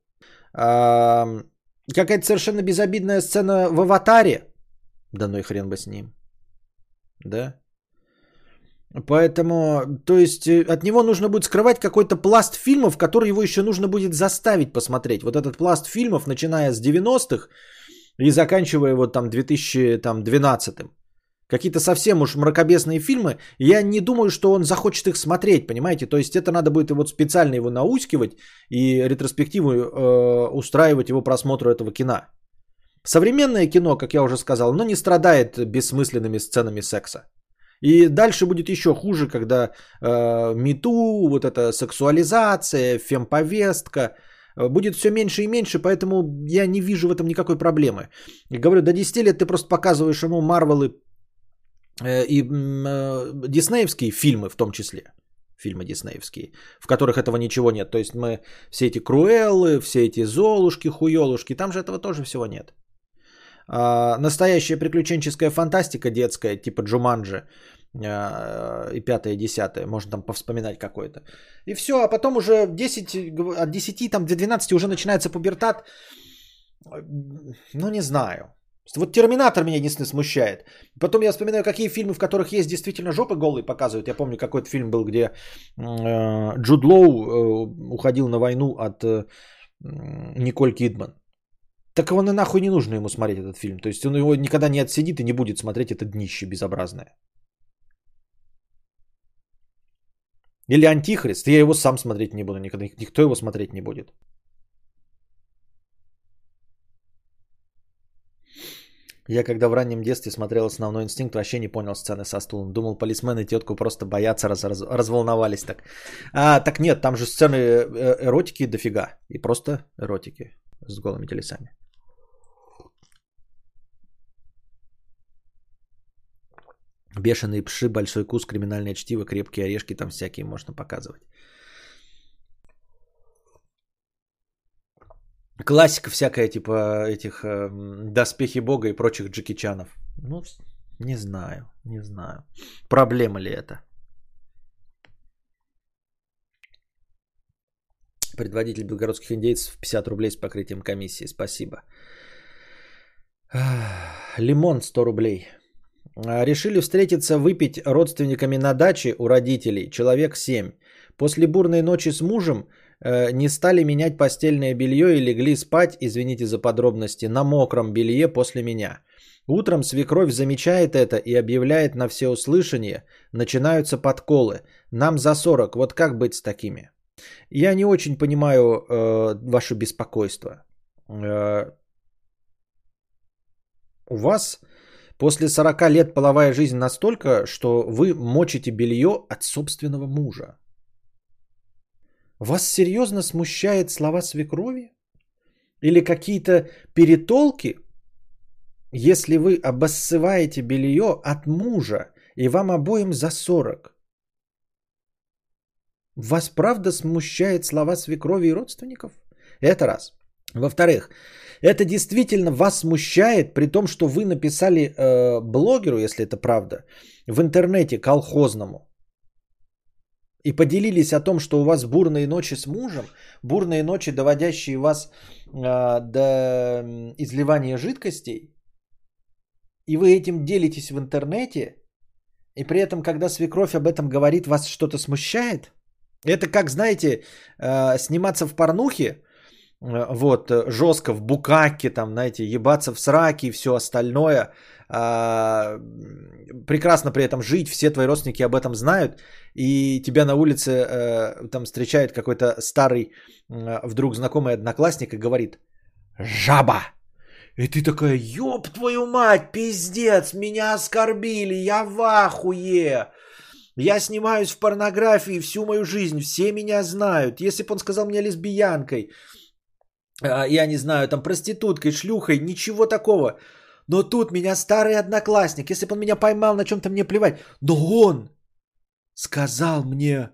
Какая-то совершенно безобидная сцена в Аватаре. Да ну и хрен бы с ним. Да? Поэтому, то есть, э, от него нужно будет скрывать какой-то пласт фильмов, который его еще нужно будет заставить посмотреть. Вот этот пласт фильмов, начиная с 90-х и заканчивая вот там 2012 Какие-то совсем уж мракобесные фильмы. Я не думаю, что он захочет их смотреть, понимаете? То есть это надо будет вот специально его наускивать и ретроспективу э, устраивать его просмотру этого кино. Современное кино, как я уже сказал, но не страдает бессмысленными сценами секса. И дальше будет еще хуже, когда э, мету, вот эта сексуализация, фемповестка э, будет все меньше и меньше, поэтому я не вижу в этом никакой проблемы. И говорю, до 10 лет ты просто показываешь ему Марвелы и э, диснеевские фильмы в том числе фильмы диснеевские, в которых этого ничего нет. То есть мы все эти Круэллы, все эти Золушки, Хуелушки, там же этого тоже всего нет. А, настоящая приключенческая фантастика детская, типа Джуманджи а, и пятое, десятое, можно там повспоминать какое-то. И все, а потом уже 10, от 10 там, до 12 уже начинается пубертат. Ну, не знаю. Вот Терминатор меня единственное смущает. Потом я вспоминаю, какие фильмы, в которых есть действительно жопы голые показывают. Я помню, какой-то фильм был, где э, Джуд Лоу э, уходил на войну от э, Николь Кидман. Так он и нахуй не нужно ему смотреть этот фильм. То есть он его никогда не отсидит и не будет смотреть это днище безобразное. Или Антихрист. Я его сам смотреть не буду никогда. Никто его смотреть не будет. Я когда в раннем детстве смотрел «Основной инстинкт», вообще не понял сцены со стулом. Думал, полисмены тетку просто боятся, раз, раз, разволновались так. А, так нет, там же сцены э, эротики дофига. И просто эротики с голыми телесами. Бешеные пши, большой кус, криминальное чтиво, крепкие орешки, там всякие можно показывать. Классика всякая, типа этих э, доспехи бога и прочих Джеки Чанов. Ну, не знаю, не знаю. Проблема ли это? Предводитель белгородских индейцев 50 рублей с покрытием комиссии. Спасибо. Лимон 100 рублей. А, решили встретиться выпить родственниками на даче у родителей. Человек 7. После бурной ночи с мужем не стали менять постельное белье и легли спать, извините за подробности, на мокром белье после меня. Утром свекровь замечает это и объявляет на всеуслышание. Начинаются подколы. Нам за 40. Вот как быть с такими? Я не очень понимаю э, ваше беспокойство. Э, у вас После 40 лет половая жизнь настолько, что вы мочите белье от собственного мужа. Вас серьезно смущает слова свекрови? Или какие-то перетолки, если вы обоссываете белье от мужа, и вам обоим за 40? Вас правда смущает слова свекрови и родственников? Это раз. Во-вторых, это действительно вас смущает, при том, что вы написали э, блогеру, если это правда, в интернете колхозному, и поделились о том, что у вас бурные ночи с мужем, бурные ночи, доводящие вас э, до изливания жидкостей, и вы этим делитесь в интернете, и при этом, когда свекровь об этом говорит, вас что-то смущает? Это как, знаете, э, сниматься в порнухе, Э, вот, э, жестко в букаке, там, знаете, ебаться в сраки и все остальное, а, прекрасно при этом жить, все твои родственники об этом знают, и тебя на улице а, там встречает какой-то старый а, вдруг знакомый одноклассник и говорит «Жаба!» И ты такая, ёб твою мать, пиздец, меня оскорбили, я в ахуе. Я снимаюсь в порнографии всю мою жизнь, все меня знают. Если бы он сказал мне лесбиянкой, а, я не знаю, там проституткой, шлюхой, ничего такого. Но тут меня старый одноклассник, если бы он меня поймал на чем-то, мне плевать. Но он сказал мне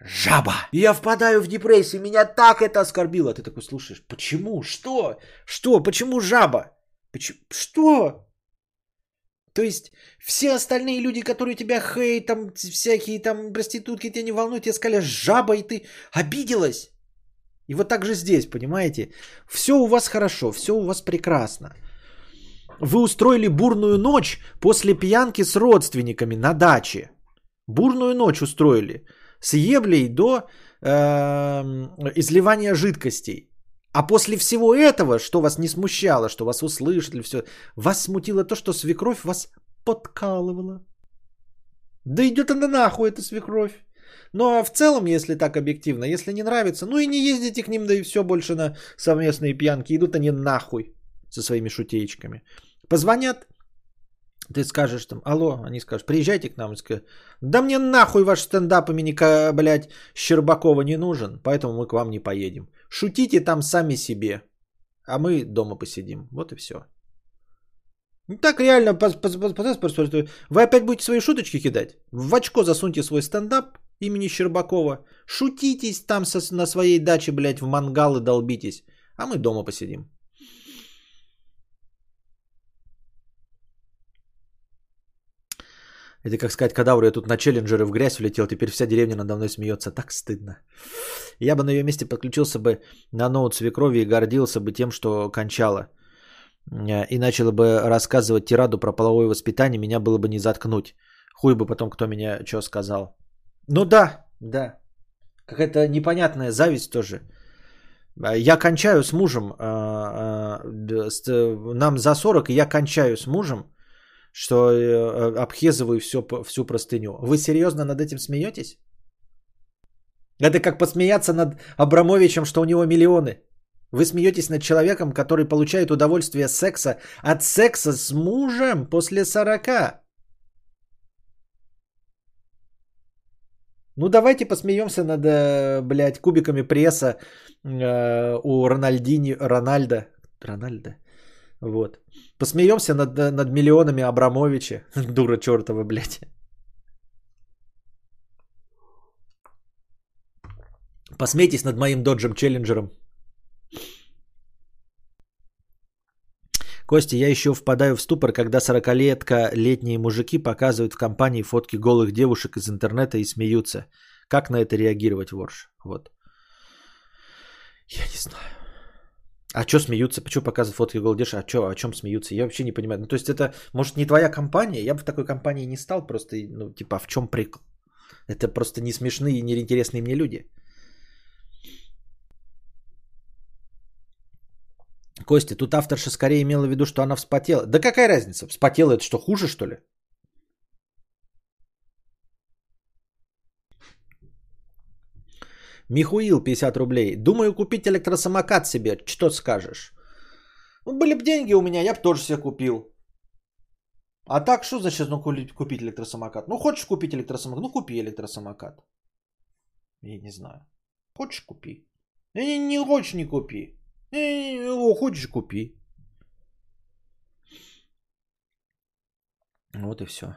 жаба. И я впадаю в депрессию, меня так это оскорбило. Ты такой слушаешь, почему, что, что, почему жаба? Почему? Что? То есть все остальные люди, которые тебя хейт, там всякие там проститутки тебя не волнуют, тебе сказали жаба, и ты обиделась. И вот так же здесь, понимаете? Все у вас хорошо, все у вас прекрасно. Вы устроили бурную ночь после пьянки с родственниками на даче. Бурную ночь устроили. С еблей до э, изливания жидкостей. А после всего этого, что вас не смущало, что вас услышали, все, вас смутило то, что свекровь вас подкалывала. Да идет она нахуй, эта свекровь. Ну а в целом, если так объективно, если не нравится, ну и не ездите к ним, да и все больше на совместные пьянки. Идут они нахуй со своими шутеечками. Позвонят, ты скажешь там, алло, они скажут, приезжайте к нам. Скажут, да мне нахуй ваш стендап имени, блядь, Щербакова не нужен, поэтому мы к вам не поедем. Шутите там сами себе, а мы дома посидим. Вот и все. Ну так реально, вы опять будете свои шуточки кидать? В очко засуньте свой стендап имени Щербакова. Шутитесь там со, на своей даче, блядь, в мангал и долбитесь. А мы дома посидим. Это как сказать кадавру, я тут на челленджеры в грязь влетел, теперь вся деревня надо мной смеется. Так стыдно. Я бы на ее месте подключился бы на ноут свекрови и гордился бы тем, что кончала. Э, и начала бы рассказывать тираду про половое воспитание, меня было бы не заткнуть. Хуй бы потом, кто меня что сказал. Ну да, да. Какая-то непонятная зависть тоже. А, я кончаю с мужем. А, нам за 40, и я кончаю с мужем что э, обхезываю все, всю простыню. Вы серьезно над этим смеетесь? Это как посмеяться над Абрамовичем, что у него миллионы. Вы смеетесь над человеком, который получает удовольствие секса от секса с мужем после 40. Ну давайте посмеемся над, э, блядь, кубиками пресса э, у Рональдини, Рональда. Рональда. Вот. Посмеемся над, над миллионами Абрамовича. Дура чертова, блядь. Посмейтесь над моим доджем челленджером. Костя, я еще впадаю в ступор, когда 40-летка летние мужики показывают в компании фотки голых девушек из интернета и смеются. Как на это реагировать, Ворш? Вот. Я не знаю. А что смеются? Почему показывают фотки голдеша? А что, о чем смеются? Я вообще не понимаю. Ну, то есть это, может, не твоя компания? Я бы в такой компании не стал, просто, ну, типа, а в чем прикол? Это просто не смешные и неинтересные мне люди. Костя, тут авторша скорее имела в виду, что она вспотела. Да какая разница? Вспотела это что, хуже, что ли? Михуил 50 рублей. Думаю купить электросамокат себе. Что скажешь? Ну, были бы деньги у меня, я бы тоже себе купил. А так, что значит ну, купить электросамокат? Ну, хочешь купить электросамокат? Ну, купи электросамокат. Я не знаю. Хочешь, купи. Не, не, хочешь, не купи. Не, не, хочешь, купи. Вот и все.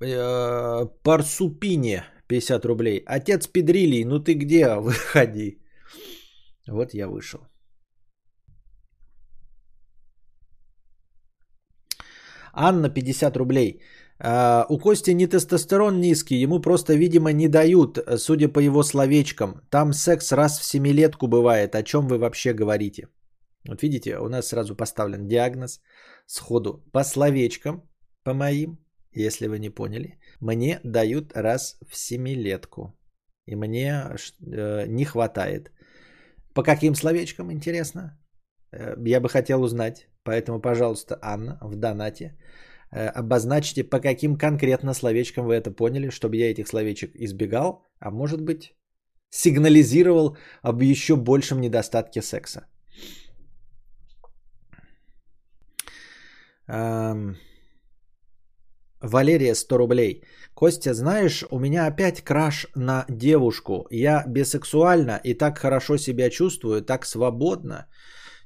Парсупине 50 рублей. Отец Педрилий, ну ты где? Выходи. Вот я вышел. Анна 50 рублей. Uh, у Кости не тестостерон низкий, ему просто, видимо, не дают, судя по его словечкам. Там секс раз в семилетку бывает. О чем вы вообще говорите? Вот видите, у нас сразу поставлен диагноз сходу по словечкам, по моим, если вы не поняли, мне дают раз в семилетку. И мне э, не хватает. По каким словечкам, интересно? Э, я бы хотел узнать. Поэтому, пожалуйста, Анна, в донате э, обозначьте, по каким конкретно словечкам вы это поняли, чтобы я этих словечек избегал, а может быть, сигнализировал об еще большем недостатке секса. Эм... Валерия 100 рублей. Костя, знаешь, у меня опять краш на девушку. Я бисексуальна и так хорошо себя чувствую, так свободно.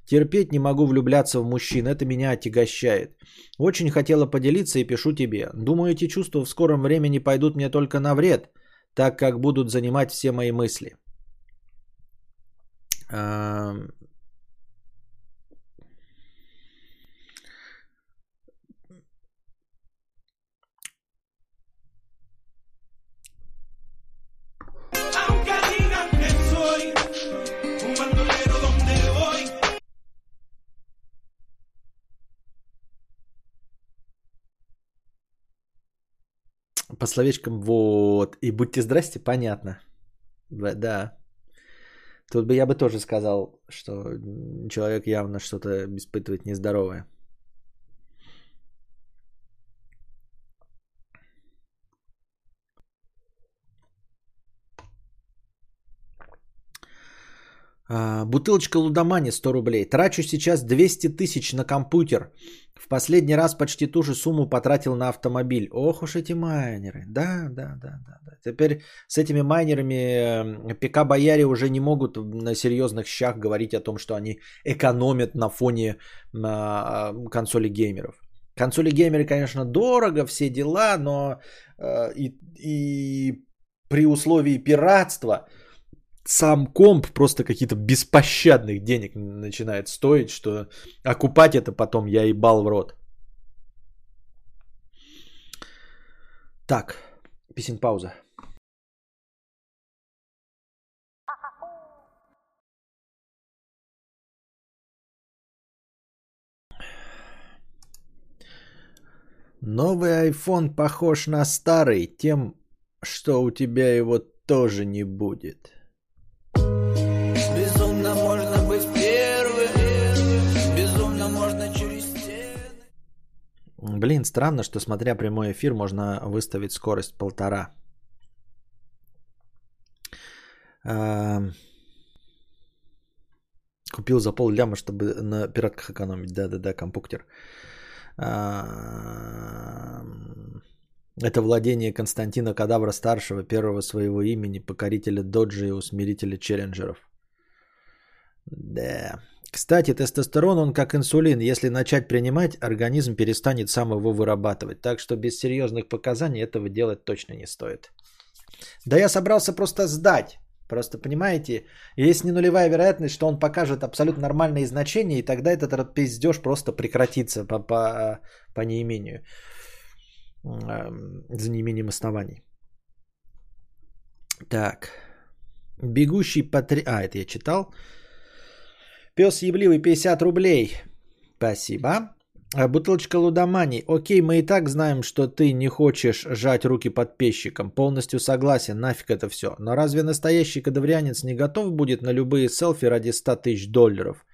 Терпеть не могу влюбляться в мужчин, это меня отягощает. Очень хотела поделиться и пишу тебе. Думаю, эти чувства в скором времени пойдут мне только на вред, так как будут занимать все мои мысли. По словечкам вот. И будьте здрасте, понятно. Да. Тут бы я бы тоже сказал, что человек явно что-то испытывает нездоровое. Бутылочка Лудомани 100 рублей. Трачу сейчас 200 тысяч на компьютер. В последний раз почти ту же сумму потратил на автомобиль. Ох уж эти майнеры. Да, да, да, да. да. Теперь с этими майнерами э, ПК-бояре уже не могут на серьезных щах говорить о том, что они экономят на фоне на консоли геймеров. Консоли геймеры, конечно, дорого, все дела, но э, и, и при условии пиратства – сам комп просто какие-то беспощадных денег начинает стоить, что окупать это потом я ебал в рот. Так, песен пауза. Новый iPhone похож на старый тем, что у тебя его тоже не будет. Блин, странно, что смотря прямой эфир, можно выставить скорость полтора. Купил за пол ляма, чтобы на пиратках экономить. Да-да-да, компуктер. Это владение Константина Кадавра старшего, первого своего имени, покорителя доджи и усмирителя челленджеров. Да. Кстати, тестостерон, он как инсулин. Если начать принимать, организм перестанет сам его вырабатывать. Так что без серьезных показаний этого делать точно не стоит. Да я собрался просто сдать. Просто понимаете, есть не нулевая вероятность, что он покажет абсолютно нормальные значения, и тогда этот пиздеж просто прекратится по, по, по неимению, за неимением оснований. Так. Бегущий по три... А, это я читал. Пес ебливый 50 рублей. Спасибо. А, бутылочка Лудомани. Окей, мы и так знаем, что ты не хочешь жать руки подписчикам. Полностью согласен, нафиг это все. Но разве настоящий кадаврианец не готов будет на любые селфи ради 100 тысяч долларов?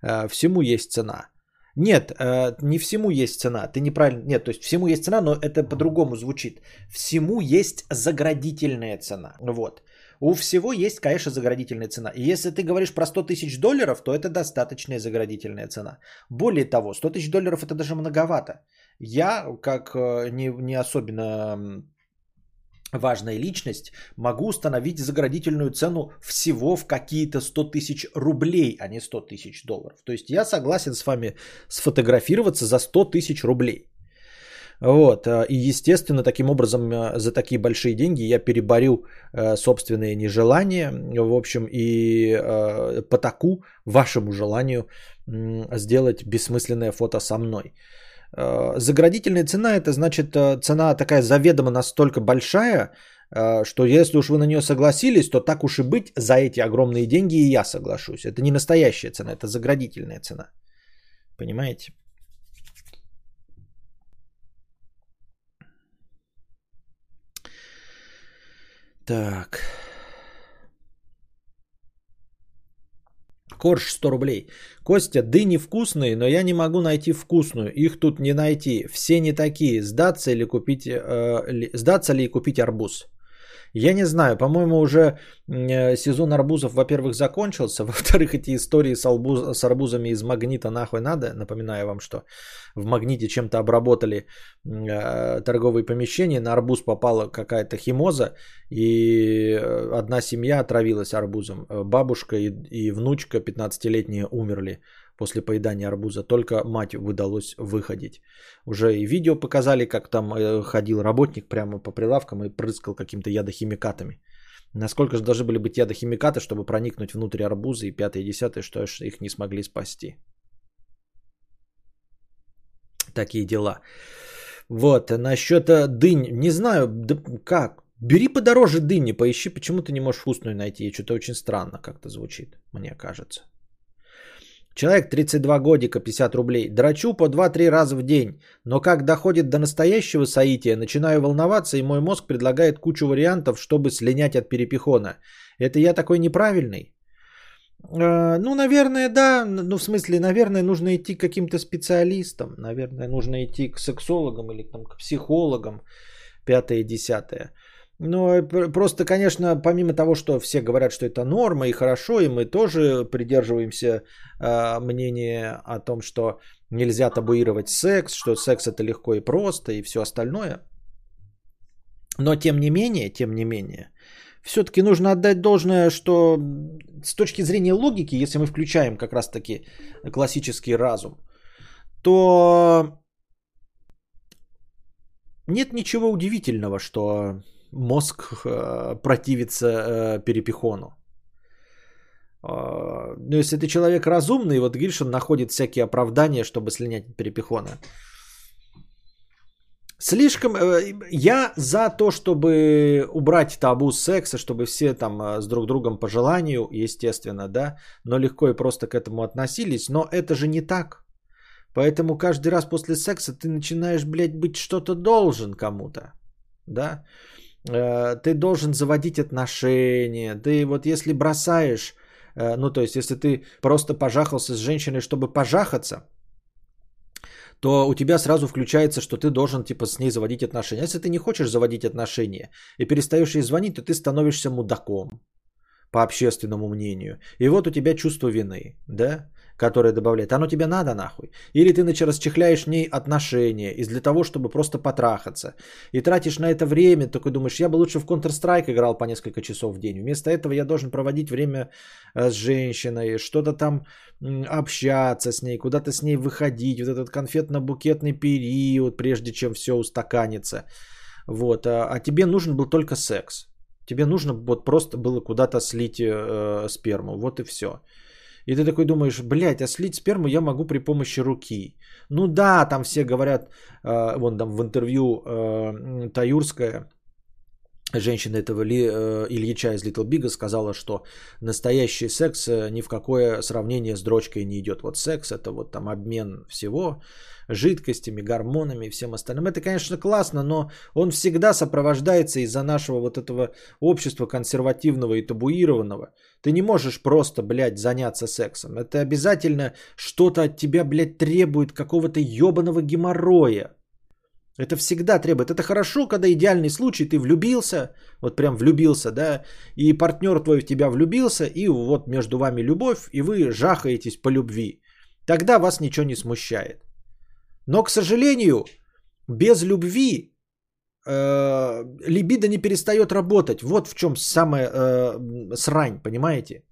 А, всему есть цена. Нет, а, не всему есть цена. Ты неправильно... Нет, то есть всему есть цена, но это по-другому звучит. Всему есть заградительная цена. Вот. У всего есть, конечно, заградительная цена. И если ты говоришь про 100 тысяч долларов, то это достаточная заградительная цена. Более того, 100 тысяч долларов это даже многовато. Я, как э, не, не особенно важная личность, могу установить заградительную цену всего в какие-то 100 тысяч рублей, а не 100 тысяч долларов. То есть я согласен с вами сфотографироваться за 100 тысяч рублей. Вот. Э, и, естественно, таким образом э, за такие большие деньги я переборю э, собственные нежелания, в общем, и потаку вашему желанию сделать бессмысленное фото со мной. Заградительная цена – это значит цена такая заведомо настолько большая, что если уж вы на нее согласились, то так уж и быть, за эти огромные деньги и я соглашусь. Это не настоящая цена, это заградительная цена. Понимаете? Так. Корж 100 рублей. Костя, дыни вкусные, но я не могу найти вкусную. Их тут не найти. Все не такие. Сдаться или купить, э, ли, сдаться ли и купить арбуз? Я не знаю, по-моему, уже э, сезон арбузов, во-первых, закончился, во-вторых, эти истории с, арбуз, с арбузами из магнита нахуй надо. Напоминаю вам, что в магните чем-то обработали э, торговые помещения, на арбуз попала какая-то химоза, и э, одна семья отравилась арбузом. Бабушка и, и внучка 15-летние умерли после поедания арбуза. Только мать удалось выходить. Уже и видео показали, как там э, ходил работник прямо по прилавкам и прыскал каким-то ядохимикатами. Насколько же должны были быть ядохимикаты, чтобы проникнуть внутрь арбуза и пятое и десятое, что их не смогли спасти. Такие дела. Вот, насчет э, дынь, не знаю, да как, бери подороже дыни, поищи, почему ты не можешь вкусную найти, что-то очень странно как-то звучит, мне кажется. Человек 32 годика, 50 рублей. Драчу по 2-3 раза в день. Но как доходит до настоящего соития, начинаю волноваться, и мой мозг предлагает кучу вариантов, чтобы слинять от перепихона. Это я такой неправильный? Э, ну, наверное, да. Ну, в смысле, наверное, нужно идти к каким-то специалистам. Наверное, нужно идти к сексологам или там, к психологам. Пятое, десятое. Но просто, конечно, помимо того, что все говорят, что это норма и хорошо, и мы тоже придерживаемся э, мнения о том, что нельзя табуировать секс, что секс это легко и просто и все остальное. Но тем не менее, тем не менее, все-таки нужно отдать должное, что с точки зрения логики, если мы включаем как раз-таки классический разум, то нет ничего удивительного, что мозг э, противится э, перепихону. Э, ну, если ты человек разумный, вот Гильшин находит всякие оправдания, чтобы слинять перепихона. Слишком... Э, я за то, чтобы убрать табу секса, чтобы все там с друг другом по желанию, естественно, да, но легко и просто к этому относились. Но это же не так. Поэтому каждый раз после секса ты начинаешь, блядь, быть что-то должен кому-то. Да? Э, ты должен заводить отношения. Ты вот если бросаешь, ну то есть если ты просто пожахался с женщиной, чтобы пожахаться, то у тебя сразу включается, что ты должен типа с ней заводить отношения. Если ты не хочешь заводить отношения и перестаешь ей звонить, то ты становишься мудаком по общественному мнению. И вот у тебя чувство вины, да? Которое добавляет, оно тебе надо нахуй. Или ты значит, расчехляешь ней отношения из для того, чтобы просто потрахаться. И тратишь на это время, такой думаешь, я бы лучше в Counter-Strike играл по несколько часов в день. Вместо этого я должен проводить время э, с женщиной, что-то там общаться с ней, куда-то с ней выходить, вот этот конфетно-букетный период, прежде чем все устаканится. Вот, а, а тебе нужен был только секс. Тебе нужно вот просто было куда-то слить э, сперму. Вот и все. И ты такой думаешь, блядь, а слить сперму я могу при помощи руки. Ну да, там все говорят, э, вон там в интервью э, Таюрская, женщина этого э, Ильича из Little Big сказала, что настоящий секс э, ни в какое сравнение с дрочкой не идет. Вот секс это вот там обмен всего, жидкостями, гормонами и всем остальным. Это, конечно, классно, но он всегда сопровождается из-за нашего вот этого общества консервативного и табуированного. Ты не можешь просто, блядь, заняться сексом. Это обязательно что-то от тебя, блядь, требует какого-то ебаного геморроя. Это всегда требует. Это хорошо, когда идеальный случай, ты влюбился, вот прям влюбился, да, и партнер твой в тебя влюбился, и вот между вами любовь, и вы жахаетесь по любви. Тогда вас ничего не смущает. Но, к сожалению, без любви э, либидо не перестает работать. Вот в чем самая э, срань, понимаете?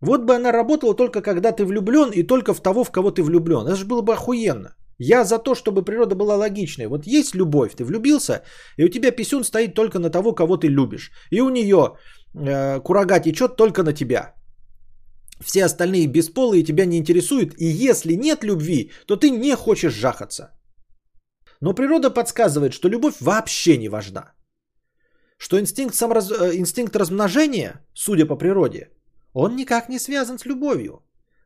Вот бы она работала только когда ты влюблен и только в того, в кого ты влюблен. Это же было бы охуенно. Я за то, чтобы природа была логичной. Вот есть любовь, ты влюбился, и у тебя писюн стоит только на того, кого ты любишь. И у нее э, курага течет только на тебя. Все остальные бесполые тебя не интересуют, и если нет любви, то ты не хочешь жахаться. Но природа подсказывает, что любовь вообще не важна. Что инстинкт, самораз... Э, инстинкт размножения, судя по природе, он никак не связан с любовью.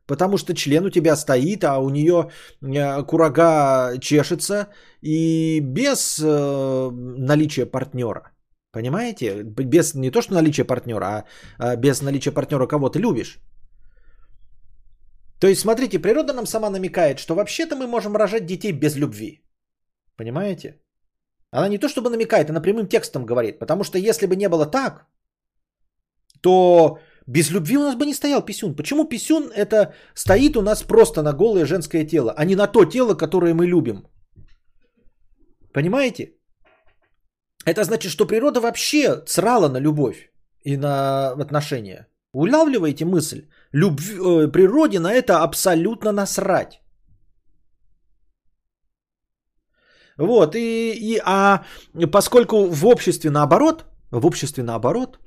Потому что член у тебя стоит, а у нее э, курага чешется и без э, наличия партнера. Понимаете? Без не то, что наличия партнера, а, а без наличия партнера кого ты любишь. То есть, смотрите, природа нам сама намекает, что вообще-то мы можем рожать детей без любви. Понимаете? Она не то чтобы намекает, она прямым текстом говорит. Потому что если бы не было так, то без любви у нас бы не стоял писюн. Почему писюн это стоит у нас просто на голое женское тело, а не на то тело, которое мы любим? Понимаете? Это значит, что природа вообще срала на любовь и на отношения. Улавливаете мысль? Любви, э, природе на это абсолютно насрать. Вот, и, и, а поскольку в обществе наоборот, в обществе наоборот,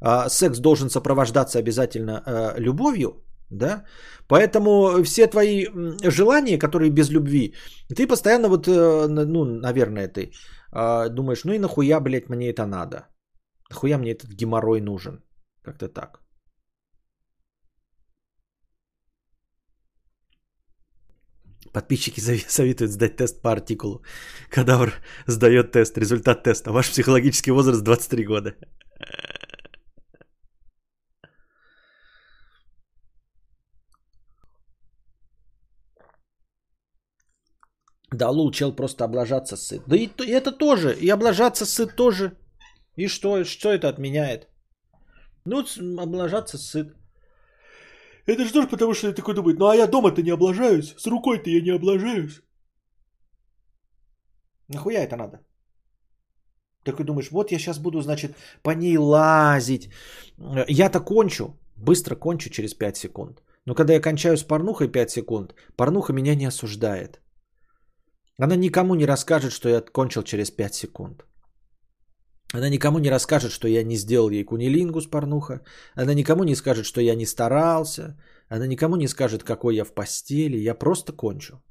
а, секс должен сопровождаться обязательно а, любовью, да, поэтому все твои желания, которые без любви, ты постоянно вот, э, ну, наверное, ты а, думаешь, ну и нахуя, блядь, мне это надо? Нахуя мне этот геморрой нужен? Как-то так. Подписчики советуют сдать тест по артикулу. Кадавр сдает тест. Результат теста. Ваш психологический возраст 23 года. Да, лул, чел просто облажаться сыт. Да и, то- и это тоже. И облажаться сыт тоже. И что? Что это отменяет? Ну, облажаться сыт. Это же тоже потому, что я такой думаю, ну а я дома-то не облажаюсь, с рукой-то я не облажаюсь. Нахуя это надо? Такой думаешь, вот я сейчас буду, значит, по ней лазить. Э, Я-то кончу, быстро кончу через 5 секунд. Но когда я кончаю с порнухой 5 секунд, порнуха меня не осуждает. Она никому не расскажет, что я кончил через 5 секунд. Она никому не расскажет, что я не сделал ей кунилингус порнуха. Она никому не скажет, что я не старался. Она никому не скажет, какой я в постели. Я просто кончу.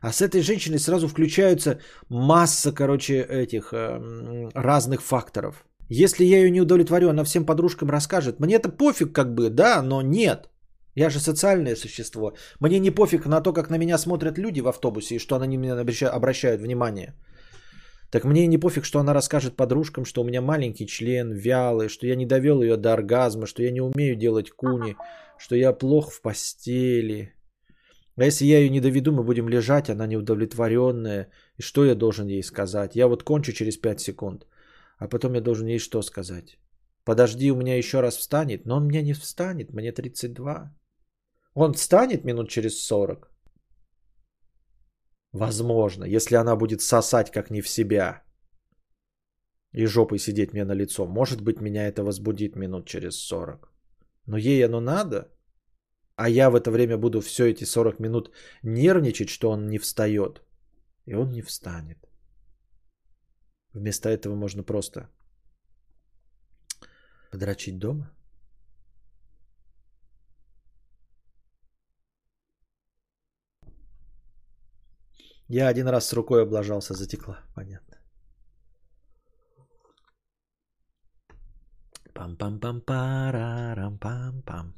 А с этой женщиной сразу включаются масса, короче, этих эм, разных факторов. Если я ее не удовлетворю, она всем подружкам расскажет. Мне это пофиг как бы, да, но нет. Я же социальное существо. Мне не пофиг на то, как на меня смотрят люди в автобусе и что они меня обраща- обращают внимание. Так мне не пофиг, что она расскажет подружкам, что у меня маленький член, вялый, что я не довел ее до оргазма, что я не умею делать куни, что я плох в постели. А если я ее не доведу, мы будем лежать, она неудовлетворенная. И что я должен ей сказать? Я вот кончу через 5 секунд. А потом я должен ей что сказать? Подожди, у меня еще раз встанет. Но он меня не встанет, мне 32. Он встанет минут через 40. Возможно, если она будет сосать как не в себя и жопой сидеть мне на лицо, может быть, меня это возбудит минут через 40. Но ей оно надо, а я в это время буду все эти 40 минут нервничать, что он не встает. И он не встанет. Вместо этого можно просто подрочить дома. Я один раз с рукой облажался, затекла. Понятно. Пам-пам-пам-парарам-пам-пам.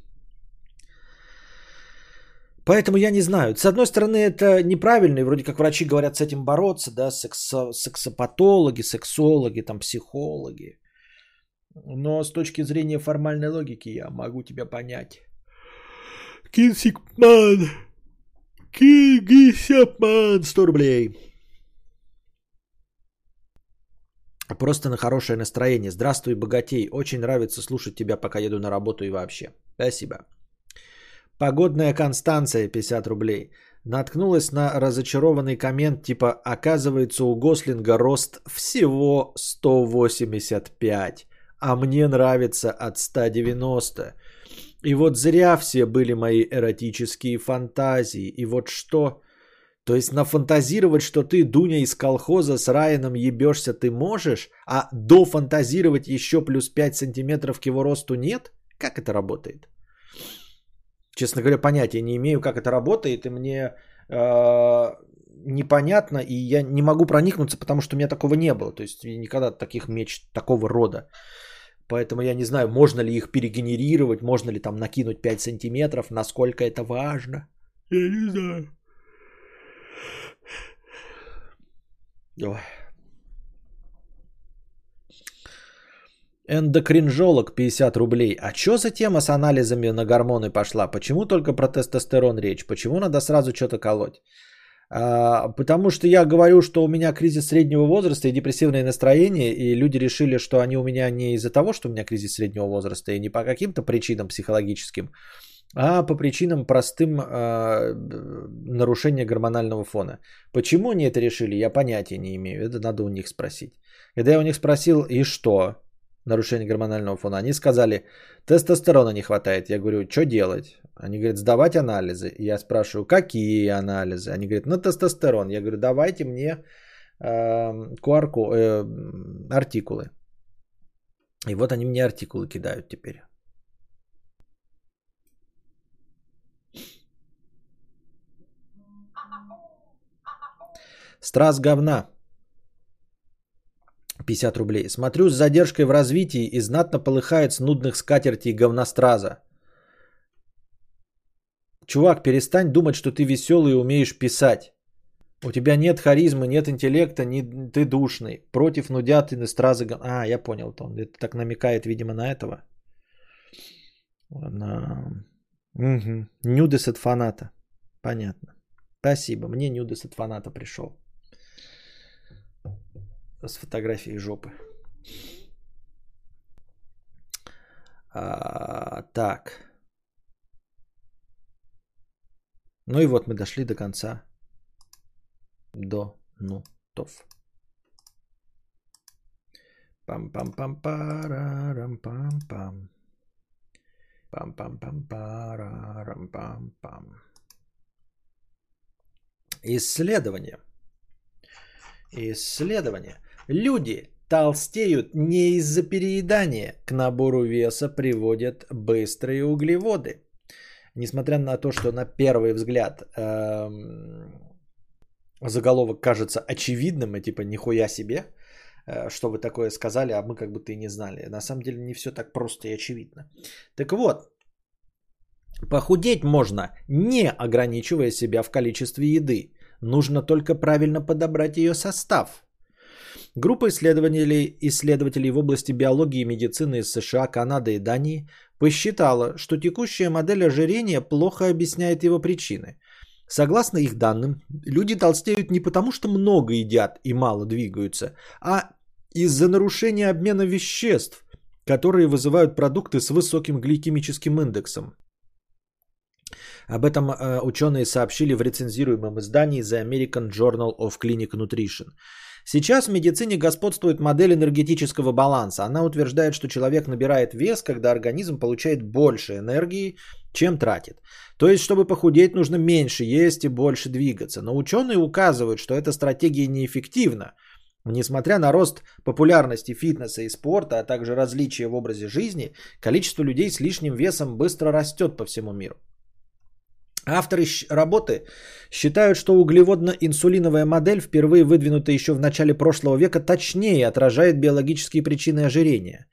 Поэтому я не знаю. С одной стороны, это неправильно, и вроде как врачи говорят с этим бороться, да, сексо- сексопатологи, сексологи, там, психологи. Но с точки зрения формальной логики я могу тебя понять. Кинсикман, Кингисепман, 100 рублей. Просто на хорошее настроение. Здравствуй, богатей. Очень нравится слушать тебя, пока еду на работу и вообще. Спасибо. Погодная Констанция, 50 рублей. Наткнулась на разочарованный коммент типа «Оказывается, у Гослинга рост всего 185, а мне нравится от 190». И вот зря все были мои эротические фантазии. И вот что... То есть нафантазировать, что ты, Дуня, из колхоза с Райаном ебешься ты можешь, а дофантазировать еще плюс 5 сантиметров к его росту нет? Как это работает? Честно говоря, понятия не имею, как это работает, и мне э, непонятно, и я не могу проникнуться, потому что у меня такого не было. То есть никогда таких меч такого рода. Поэтому я не знаю, можно ли их перегенерировать, можно ли там накинуть 5 сантиметров, насколько это важно. Я не знаю. Ой. Эндокринжолог 50 рублей. А что за тема с анализами на гормоны пошла? Почему только про тестостерон речь? Почему надо сразу что-то колоть? А, потому что я говорю, что у меня кризис среднего возраста и депрессивное настроение, и люди решили, что они у меня не из-за того, что у меня кризис среднего возраста, и не по каким-то причинам психологическим, а по причинам простым э, нарушения гормонального фона. Почему они это решили, я понятия не имею. Это надо у них спросить. Когда я у них спросил, и что? Нарушение гормонального фона. Они сказали, тестостерона не хватает. Я говорю, что делать? Они говорят, сдавать анализы. Я спрашиваю, какие анализы? Они говорят, ну тестостерон. Я говорю, давайте мне э, э, артикулы. И вот они мне артикулы кидают теперь. Страз говна. 50 рублей. Смотрю с задержкой в развитии и знатно полыхает с нудных скатертей говностраза. Чувак, перестань думать, что ты веселый и умеешь писать. У тебя нет харизмы, нет интеллекта, не, ты душный. Против нудят и стразы... А, я понял, он это так намекает, видимо, на этого. На... Угу. Нюдес от фаната. Понятно. Спасибо. Мне нюдес от фаната пришел. С фотографией жопы. А, так. Ну и вот мы дошли до конца. До нутов. Пам-пам-пам-парарам-пам-пам. Пам-пам-пам-парарам-пам-пам. Исследование. Исследование. Люди толстеют не из-за переедания. К набору веса приводят быстрые углеводы. Несмотря на то, что на первый взгляд эм, заголовок кажется очевидным, и типа нихуя себе, э, что вы такое сказали, а мы как будто и не знали. На самом деле не все так просто и очевидно. Так вот, похудеть можно, не ограничивая себя в количестве еды. Нужно только правильно подобрать ее состав. Группа исследователей, исследователей в области биологии и медицины из США, Канады и Дании посчитала, что текущая модель ожирения плохо объясняет его причины. Согласно их данным, люди толстеют не потому, что много едят и мало двигаются, а из-за нарушения обмена веществ, которые вызывают продукты с высоким гликемическим индексом. Об этом э, ученые сообщили в рецензируемом издании The American Journal of Clinic Nutrition. Сейчас в медицине господствует модель энергетического баланса. Она утверждает, что человек набирает вес, когда организм получает больше энергии, чем тратит. То есть, чтобы похудеть, нужно меньше есть и больше двигаться. Но ученые указывают, что эта стратегия неэффективна. Несмотря на рост популярности фитнеса и спорта, а также различия в образе жизни, количество людей с лишним весом быстро растет по всему миру. Авторы работы считают, что углеводно-инсулиновая модель, впервые выдвинутая еще в начале прошлого века, точнее отражает биологические причины ожирения.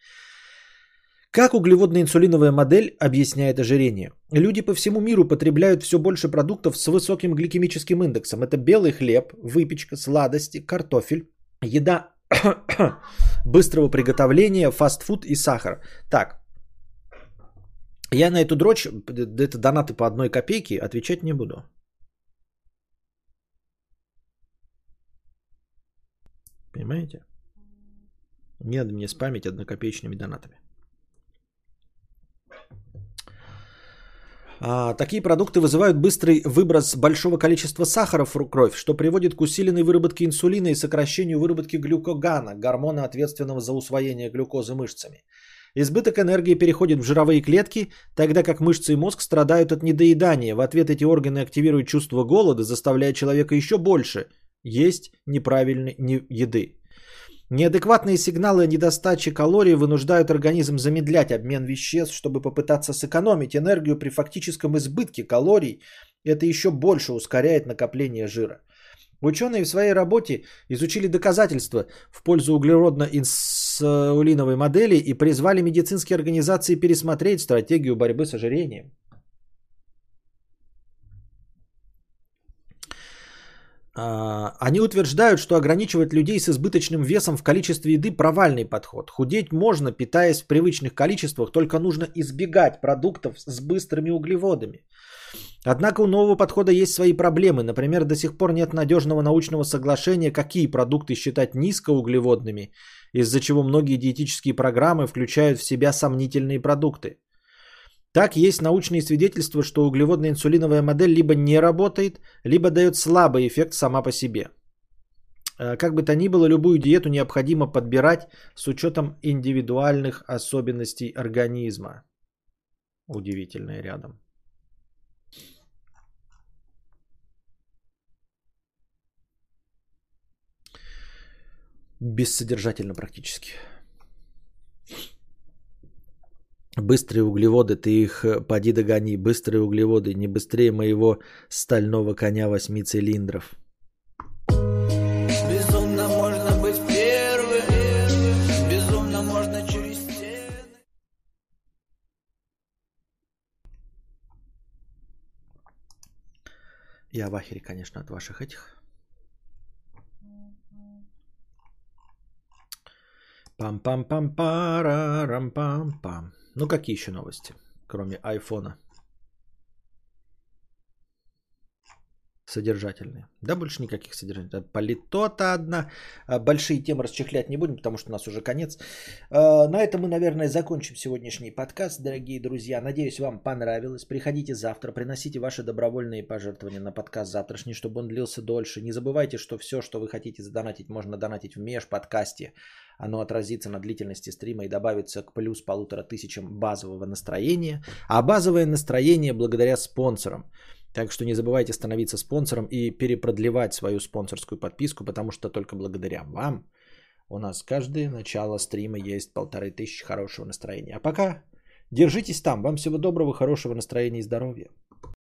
Как углеводно-инсулиновая модель объясняет ожирение? Люди по всему миру потребляют все больше продуктов с высоким гликемическим индексом. Это белый хлеб, выпечка, сладости, картофель, еда быстрого приготовления, фастфуд и сахар. Так, я на эту дрочь, это донаты по одной копейке, отвечать не буду. Понимаете? Не надо мне спамить однокопеечными донатами. А, такие продукты вызывают быстрый выброс большого количества сахара в кровь, что приводит к усиленной выработке инсулина и сокращению выработки глюкогана, гормона, ответственного за усвоение глюкозы мышцами. Избыток энергии переходит в жировые клетки, тогда как мышцы и мозг страдают от недоедания. В ответ эти органы активируют чувство голода, заставляя человека еще больше есть неправильной еды. Неадекватные сигналы о недостаче калорий вынуждают организм замедлять обмен веществ, чтобы попытаться сэкономить энергию при фактическом избытке калорий. Это еще больше ускоряет накопление жира. Ученые в своей работе изучили доказательства в пользу углеродно-инсулиновой модели и призвали медицинские организации пересмотреть стратегию борьбы с ожирением. А, они утверждают, что ограничивать людей с избыточным весом в количестве еды провальный подход. Худеть можно, питаясь в привычных количествах, только нужно избегать продуктов с быстрыми углеводами. Однако у нового подхода есть свои проблемы. Например, до сих пор нет надежного научного соглашения, какие продукты считать низкоуглеводными, из-за чего многие диетические программы включают в себя сомнительные продукты. Так есть научные свидетельства, что углеводно-инсулиновая модель либо не работает, либо дает слабый эффект сама по себе. Э, как бы то ни было, любую диету необходимо подбирать с учетом индивидуальных особенностей организма. Удивительное рядом. Бессодержательно практически. Быстрые углеводы, ты их э, поди догони. Быстрые углеводы, не быстрее моего стального коня восьми цилиндров. Безумно можно быть первым, безумно можно через стены. Я в ахере, конечно, от ваших этих. Пам-пам-пам-парарам-пам-пам. Ну, какие еще новости, кроме айфона? Содержательные. Да, больше никаких содержательных. Политота одна. А, большие темы расчехлять не будем, потому что у нас уже конец. А, на этом мы, наверное, закончим сегодняшний подкаст, дорогие друзья. Надеюсь, вам понравилось. Приходите завтра, приносите ваши добровольные пожертвования на подкаст завтрашний, чтобы он длился дольше. Не забывайте, что все, что вы хотите задонатить, можно донатить в межподкасте. Оно отразится на длительности стрима и добавится к плюс полутора тысячам базового настроения. А базовое настроение благодаря спонсорам. Так что не забывайте становиться спонсором и перепродлевать свою спонсорскую подписку, потому что только благодаря вам у нас каждое начало стрима есть полторы тысячи хорошего настроения. А пока держитесь там. Вам всего доброго, хорошего настроения и здоровья.